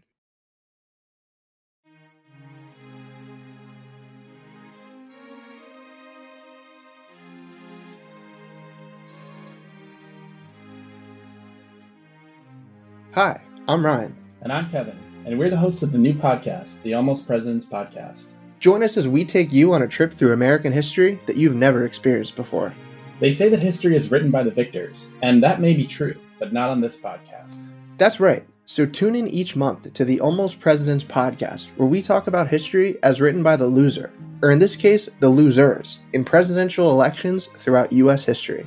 S3: Hi, I'm Ryan.
S2: And I'm Kevin, and we're the hosts of the new podcast, the Almost Presidents Podcast.
S3: Join us as we take you on a trip through American history that you've never experienced before.
S2: They say that history is written by the victors, and that may be true, but not on this podcast.
S3: That's right. So tune in each month to the Almost Presidents Podcast, where we talk about history as written by the loser, or in this case, the losers, in presidential elections throughout U.S. history.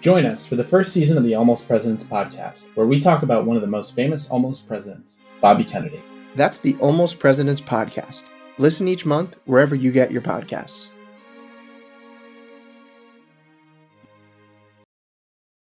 S2: Join us for the first season of the Almost Presidents podcast, where we talk about one of the most famous almost presidents, Bobby Kennedy.
S3: That's the Almost Presidents podcast. Listen each month wherever you get your podcasts.